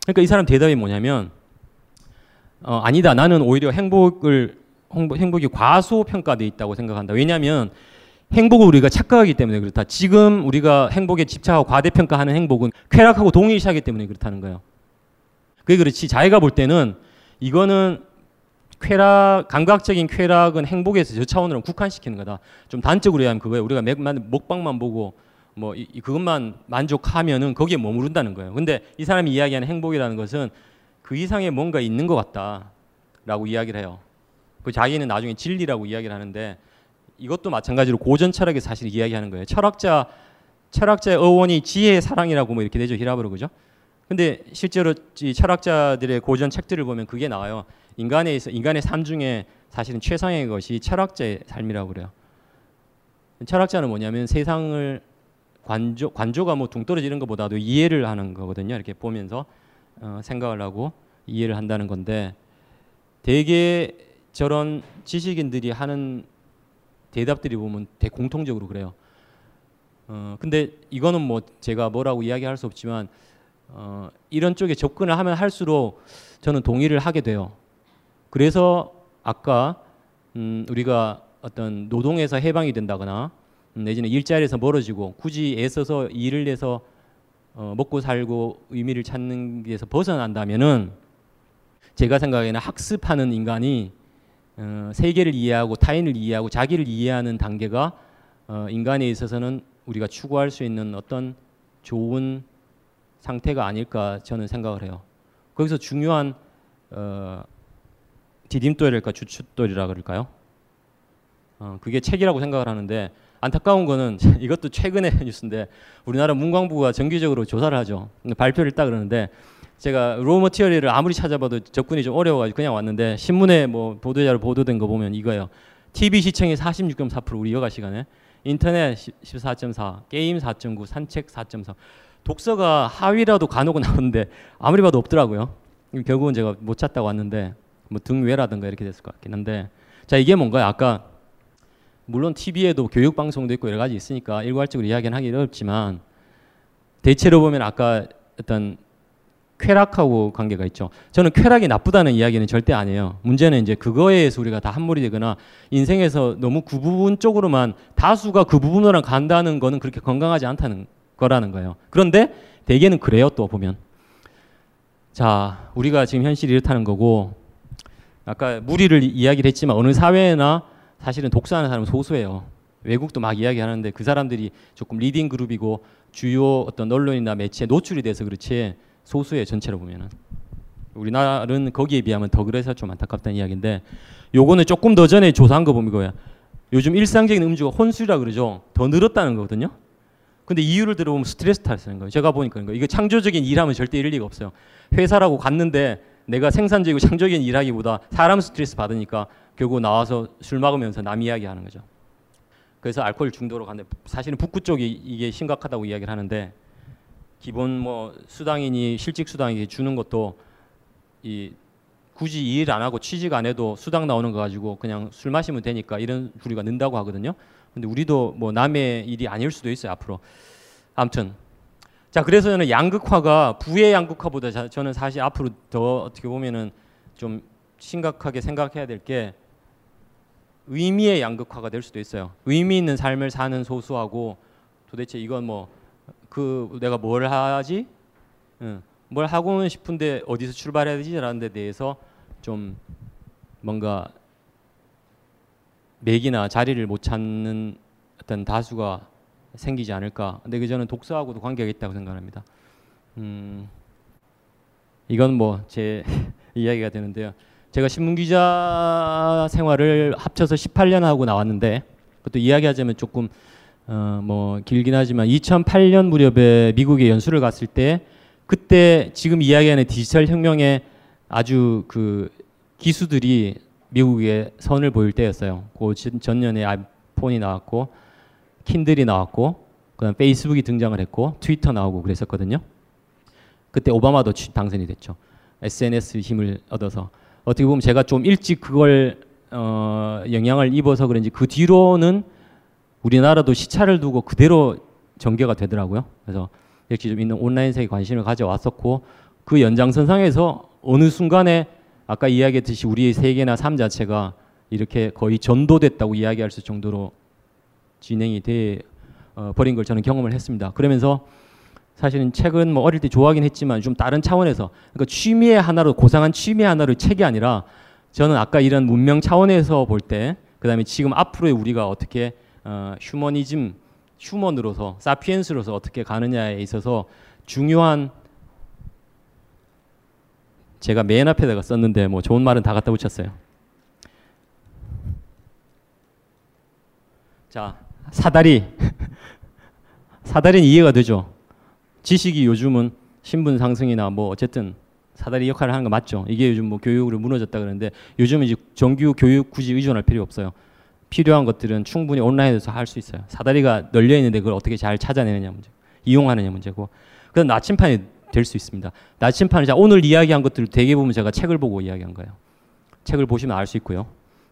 B: 그러니까 이 사람 대답이 뭐냐면, 어, 아니다. 나는 오히려 행복을, 행복, 이 과소 평가되어 있다고 생각한다. 왜냐하면 행복을 우리가 착각하기 때문에 그렇다. 지금 우리가 행복에 집착하고 과대평가하는 행복은 쾌락하고 동일시하기 때문에 그렇다는 거예요. 그게 그렇지. 자기가 볼 때는 이거는 쾌락, 감각적인 쾌락은 행복에서 저 차원으로 국한시키는 거다. 좀 단적으로 얘기하면 그거예요. 우리가 맥만, 먹방만 보고 뭐 이, 그것만 만족하면은 거기에 머무른다는 거예요. 근데 이 사람이 이야기하는 행복이라는 것은 그 이상의 뭔가 있는 것 같다라고 이야기를 해요. 그 자기는 나중에 진리라고 이야기를 하는데 이것도 마찬가지로 고전 철학의 사실 이야기하는 거예요. 철학자 철학자의 어원이 지혜의 사랑이라고 뭐 이렇게 되죠 히라브로 그죠? 근데 실제로 이 철학자들의 고전 책들을 보면 그게 나와요. 인간에 서 인간의 삶 중에 사실은 최상의 것이 철학자의 삶이라고 그래요. 철학자는 뭐냐면 세상을 관조 관조가 뭐 둥떨어지는 것보다도 이해를 하는 거거든요. 이렇게 보면서 어, 생각을 하고 이해를 한다는 건데 대개 저런 지식인들이 하는 대답들이 보면 대 공통적으로 그래요. 어, 근데 이거는 뭐 제가 뭐라고 이야기할 수 없지만 어, 이런 쪽에 접근을 하면 할수록 저는 동의를 하게 돼요. 그래서 아까 음, 우리가 어떤 노동에서 해방이 된다거나 음, 내지는 일자리에서 멀어지고 굳이 애써서 일을 해서 어, 먹고 살고 의미를 찾는 데서 벗어난다면은 제가 생각에는 학습하는 인간이 어, 세계를 이해하고 타인을 이해하고 자기를 이해하는 단계가 어, 인간에 있어서는 우리가 추구할 수 있는 어떤 좋은 상태가 아닐까 저는 생각을 해요. 거기서 중요한 어, 디딤돌일까 주춧돌이라 그럴까요? 어, 그게 책이라고 생각을 하는데 안타까운 거는 (laughs) 이것도 최근의 (laughs) 뉴스인데 우리나라 문광부가 정기적으로 조사를 하죠. 발표를 했다 그러는데 제가 머티리얼을 아무리 찾아봐도 접근이 좀 어려워가지고 그냥 왔는데 신문에 뭐 보도자료 보도된 거 보면 이거예요. TV 시청이 46.4% 우리 여가 시간에 인터넷 14.4, 게임 4.9, 산책 4.4. 독서가 하위라도 간혹 (laughs) 나오는데 아무리 봐도 없더라고요. 결국은 제가 못 찾다고 왔는데 뭐 등외라든가 이렇게 됐을 것 같긴 한데 자 이게 뭔가요? 아까 물론 TV에도 교육 방송도 있고 여러 가지 있으니까 일괄적으로 이야기는 하기 어렵지만 대체로 보면 아까 어떤 쾌락하고 관계가 있죠. 저는 쾌락이 나쁘다는 이야기는 절대 아니에요. 문제는 이제 그거에 의해서 우리가 다 함몰이 되거나 인생에서 너무 그 부분 쪽으로만 다수가 그 부분으로 간다는 거는 그렇게 건강하지 않다는 거라는 거예요. 그런데 대개는 그래요. 또 보면 자 우리가 지금 현실이 이렇다는 거고 아까 무리를 이야기를 했지만 어느 사회나 사실은 독서하는 사람은 소수예요. 외국도 막 이야기하는데 그 사람들이 조금 leading 그룹이고 주요 어떤 언론이나 매체에 노출이 돼서 그렇지 소수의 전체로 보면은 우리나라는 거기에 비하면 더 그래서 좀 안타깝다는 이야기인데 요거는 조금 더 전에 조사한 거 보면 이거야. 요즘 일상적인 음주가 혼술이라 그러죠. 더 늘었다는 거거든요. 근데 이유를 들어보면 스트레스 탓하는 거예요. 제가 보니까. 이거 창조적인 일하면 절대 이럴 리가 없어요. 회사라고 갔는데 내가 생산적이고 창조적인 일하기보다 사람 스트레스 받으니까 결국 나와서 술 먹으면서 남 이야기하는 거죠. 그래서 알코올 중독으로 가는데 사실은 북구 쪽이 이게 심각하다고 이야기를 하는데 기본 뭐 수당이니 실직 수당이 주는 것도 이 굳이 일 안 하고 취직 안 해도 수당 나오는 거 가지고 그냥 술 마시면 되니까 이런 부류가 는다고 하거든요. 근데 우리도 뭐 남의 일이 아닐 수도 있어요 앞으로. 아무튼 자 그래서 저는 양극화가 부의 양극화보다 자, 저는 사실 앞으로 더 어떻게 보면은 좀 심각하게 생각해야 될 게 의미의 양극화가 될 수도 있어요. 의미 있는 삶을 사는 소수하고 도대체 이건 뭐 그 내가 뭘 하지? 응. 뭘 하고는 싶은데 어디서 출발해야 되지라는 데 대해서 좀 뭔가 맥이나 자리를 못 찾는 어떤 다수가 생기지 않을까. 근데 그 저는 독서하고도 관계가 있다고 생각합니다. 음, 이건 뭐 제 (laughs) 이야기가 되는데요. 제가 신문 기자 생활을 합쳐서 18년 하고 나왔는데 그것도 이야기하자면 조금 어, 뭐 길긴 하지만 2008년 무렵에 미국에 연수를 갔을 때 그때 지금 이야기하는 디지털 혁명의 아주 그 기수들이 미국에 선을 보일 때였어요. 그 전년에 아이폰이 나왔고 킨들이 나왔고 그다음 페이스북이 등장을 했고 트위터 나오고 그랬었거든요. 그때 오바마도 당선이 됐죠. SNS 힘을 얻어서 어떻게 보면 제가 좀 일찍 그걸 어, 영향을 입어서 그런지 그 뒤로는 우리나라도 시차를 두고 그대로 전개가 되더라고요. 그래서 역시 좀 있는 온라인 세계 관심을 가져왔었고 그 연장선상에서 어느 순간에 아까 이야기했듯이 우리의 세계나 삶 자체가 이렇게 거의 전도됐다고 이야기할 수 정도로 진행이 돼 어, 버린 걸 저는 경험을 했습니다. 그러면서 사실은 책은 뭐 어릴 때 좋아하긴 했지만 좀 다른 차원에서 그러니까 취미의 하나로 고상한 취미 하나로 책이 아니라 저는 아까 이런 문명 차원에서 볼 때 그다음에 지금 앞으로의 우리가 어떻게 어, 휴머니즘 휴먼으로서 사피엔스로서 어떻게 가느냐에 있어서 중요한 제가 맨 앞에다가 썼는데 뭐 좋은 말은 다 갖다 붙였어요. 자 사다리 사다리는 이해가 되죠. 지식이 요즘은 신분 상승이나 뭐 어쨌든 사다리 역할을 하는 거 맞죠. 이게 요즘 뭐 교육으로 무너졌다 그러는데 요즘은 이제 정규 교육 굳이 의존할 필요 없어요. 필요한 것들은 충분히 온라인에서 할 수 있어요. 사다리가 널려 있는데 그걸 어떻게 잘 찾아내느냐 문제, 이용하느냐 문제고. 그래서 나침판이 될 수 있습니다. 나침판은 자 오늘 이야기한 것들을 대개 보면 제가 책을 보고 이야기한 거예요. 책을 보시면 알 수 있고요.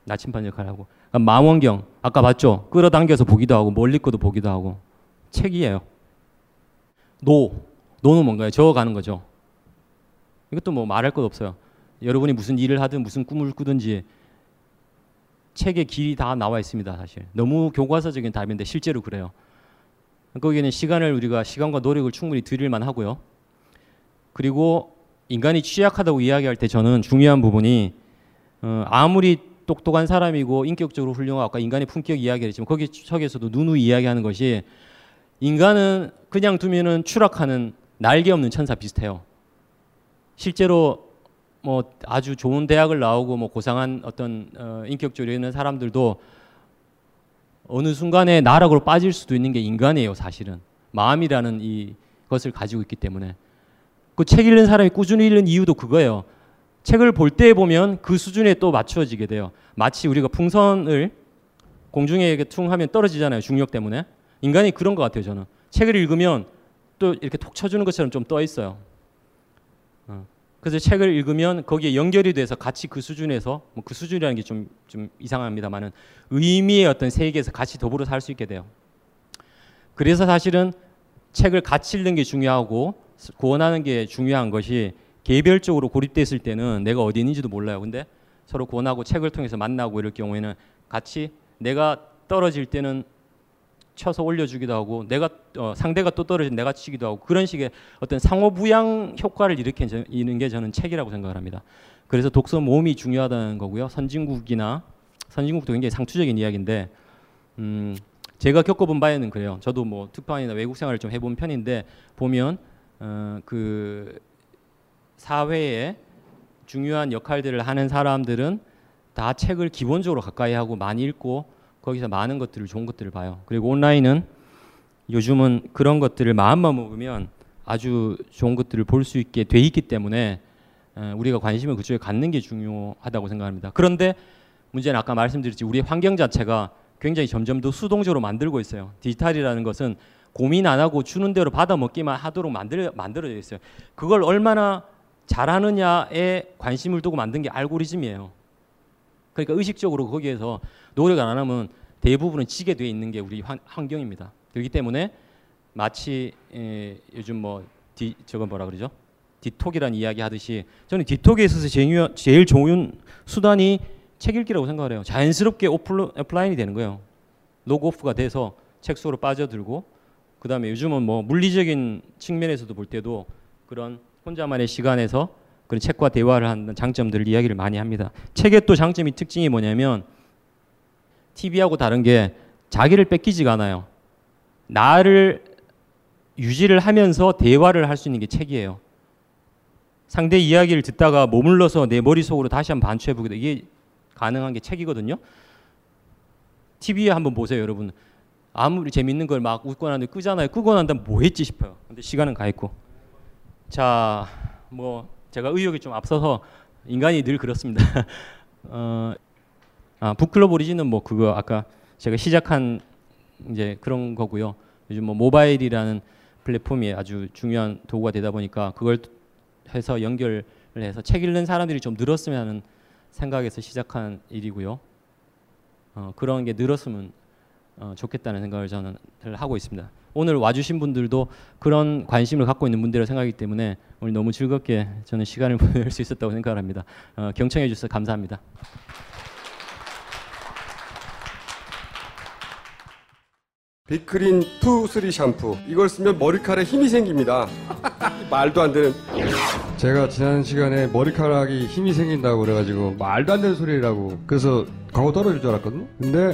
B: 나침판 역할을 하고. 그러니까 망원경 아까 봤죠? 끌어당겨서 보기도 하고 멀리 거도 보기도 하고 책이에요. 노 노는 뭔가요? 저어가는 거죠. 이것도 뭐 말할 것 없어요. 여러분이 무슨 일을 하든 무슨 꿈을 꾸든지 책의 길이 다 나와 있습니다. 사실 너무 교과서적인 답인데 실제로 그래요. 거기에는 시간을 우리가 시간과 노력을 충분히 들일만 하고요. 그리고 인간이 취약하다고 이야기할 때 저는 중요한 부분이 어, 아무리 똑똑한 사람이고 인격적으로 훌륭하고 아까 인간의 품격 이야기를 했지만 거기 책에서도 누누이 이야기하는 것이 인간은 그냥 두면은 추락하는 날개 없는 천사 비슷해요. 실제로 뭐 아주 좋은 대학을 나오고 뭐 고상한 어떤 어, 인격적으로 있는 사람들도 어느 순간에 나락으로 빠질 수도 있는 게 인간이에요, 사실은. 마음이라는 이 것을 가지고 있기 때문에. 그 책 읽는 사람이 꾸준히 읽는 이유도 그거예요. 책을 볼 때 보면 그 수준에 또 맞추어지게 돼요. 마치 우리가 풍선을 공중에 퉁 하면 떨어지잖아요. 중력 때문에. 인간이 그런 것 같아요, 저는. 책을 읽으면 또 이렇게 톡 쳐주는 것처럼 좀 떠 있어요. 어. 그래서 책을 읽으면 거기에 연결이 돼서 같이 그 수준에서 뭐 그 수준이라는 게 좀 좀 이상합니다만은 의미의 어떤 세계에서 같이 더불어 살 수 있게 돼요. 그래서 사실은 책을 같이 읽는 게 중요하고 구원하는 게 중요한 것이 개별적으로 고립됐을 때는 내가 어디 있는지도 몰라요. 근데 서로 구원하고 책을 통해서 만나고 이럴 경우에는 같이 내가 떨어질 때는 쳐서 올려주기도 하고 내가 어, 상대가 또 떨어진 내가 치기도 하고 그런 식의 어떤 상호부양 효과를 일으키는 게 저는 책이라고 생각을 합니다. 그래서 독서 모험이 중요하다는 거고요. 선진국이나 선진국도 굉장히 상투적인 이야기인데 음, 제가 겪어본 바에는 그래요. 저도 뭐 특파원이나 외국 생활을 좀 해본 편인데 보면 어, 그 사회에 중요한 역할들을 하는 사람들은 다 책을 기본적으로 가까이 하고 많이 읽고 거기서 많은 것들을 좋은 것들을 봐요. 그리고 온라인은 요즘은 그런 것들을 마음만 먹으면 아주 좋은 것들을 볼 수 있게 돼 있기 때문에 우리가 관심을 그쪽에 갖는 게 중요하다고 생각합니다. 그런데 문제는 아까 말씀드렸지 우리 환경 자체가 굉장히 점점 더 수동적으로 만들고 있어요. 디지털이라는 것은 고민 안 하고 주는 대로 받아 먹기만 하도록 만들 만들어져 있어요. 그걸 얼마나 잘하느냐에 관심을 두고 만든 게 알고리즘이에요. 그러니까 의식적으로 거기에서 노력을 안 하면 대부분은 지게 돼 있는 게 우리 환, 환경입니다. 그렇기 때문에 마치 에, 요즘 뭐 디, 저건 뭐라 그러죠? 디톡이라는 이야기 하듯이 저는 디톡에 있어서 제일, 제일 좋은 수단이 책 읽기라고 생각을 해요. 자연스럽게 오프라인이 되는 거예요. 로그오프가 돼서 책 속으로 빠져들고 그 다음에 요즘은 뭐 물리적인 측면에서도 볼 때도 그런 혼자만의 시간에서 그런 책과 대화를 하는 장점들을 이야기를 많이 합니다. 책의 또 장점이 특징이 뭐냐면 TV하고 다른 게 자기를 뺏기지가 않아요. 나를 유지를 하면서 대화를 할 수 있는 게 책이에요. 상대 이야기를 듣다가 머물러서 내 머릿속으로 다시 한번 반추해 보게 돼. 이게 가능한 게 책이거든요. TV에 한번 보세요, 여러분. 아무리 재밌는 걸막 나는데 끄잖아요. 끄고 난 다음 뭐 했지 싶어요. 근데 시간은 가 있고. 자, 뭐 제가 의욕이 좀 앞서서 인간이 늘 그렇습니다. (laughs) 어, 아, 북클럽 오리진은 뭐 그거 아까 제가 시작한 이제 그런 거고요. 요즘 뭐 모바일이라는 플랫폼이 아주 중요한 도구가 되다 보니까 그걸 해서 연결을 해서 책 읽는 사람들이 좀 늘었으면 하는 생각에서 시작한 일이고요. 어, 그런 게 늘었으면 어, 좋겠다는 생각을 저는 하고 있습니다. 오늘 와주신 분들도 그런 관심을 갖고 있는 분들이라 생각하기 때문에 오늘 너무 즐겁게 저는 시간을 (laughs) 보낼 수 있었다고 생각합니다. 어, 경청해 주셔서 감사합니다.
C: 비크린 투 쓰리 샴푸 이걸 쓰면 머리카락에 힘이 생깁니다 (laughs) 말도 안 되는 제가 지난 시간에 머리카락이 힘이 생긴다고 그래가지고 말도 안 되는 소리라고 그래서 광고 떨어질 줄 알았거든요 근데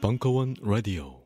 D: 벙커원 라디오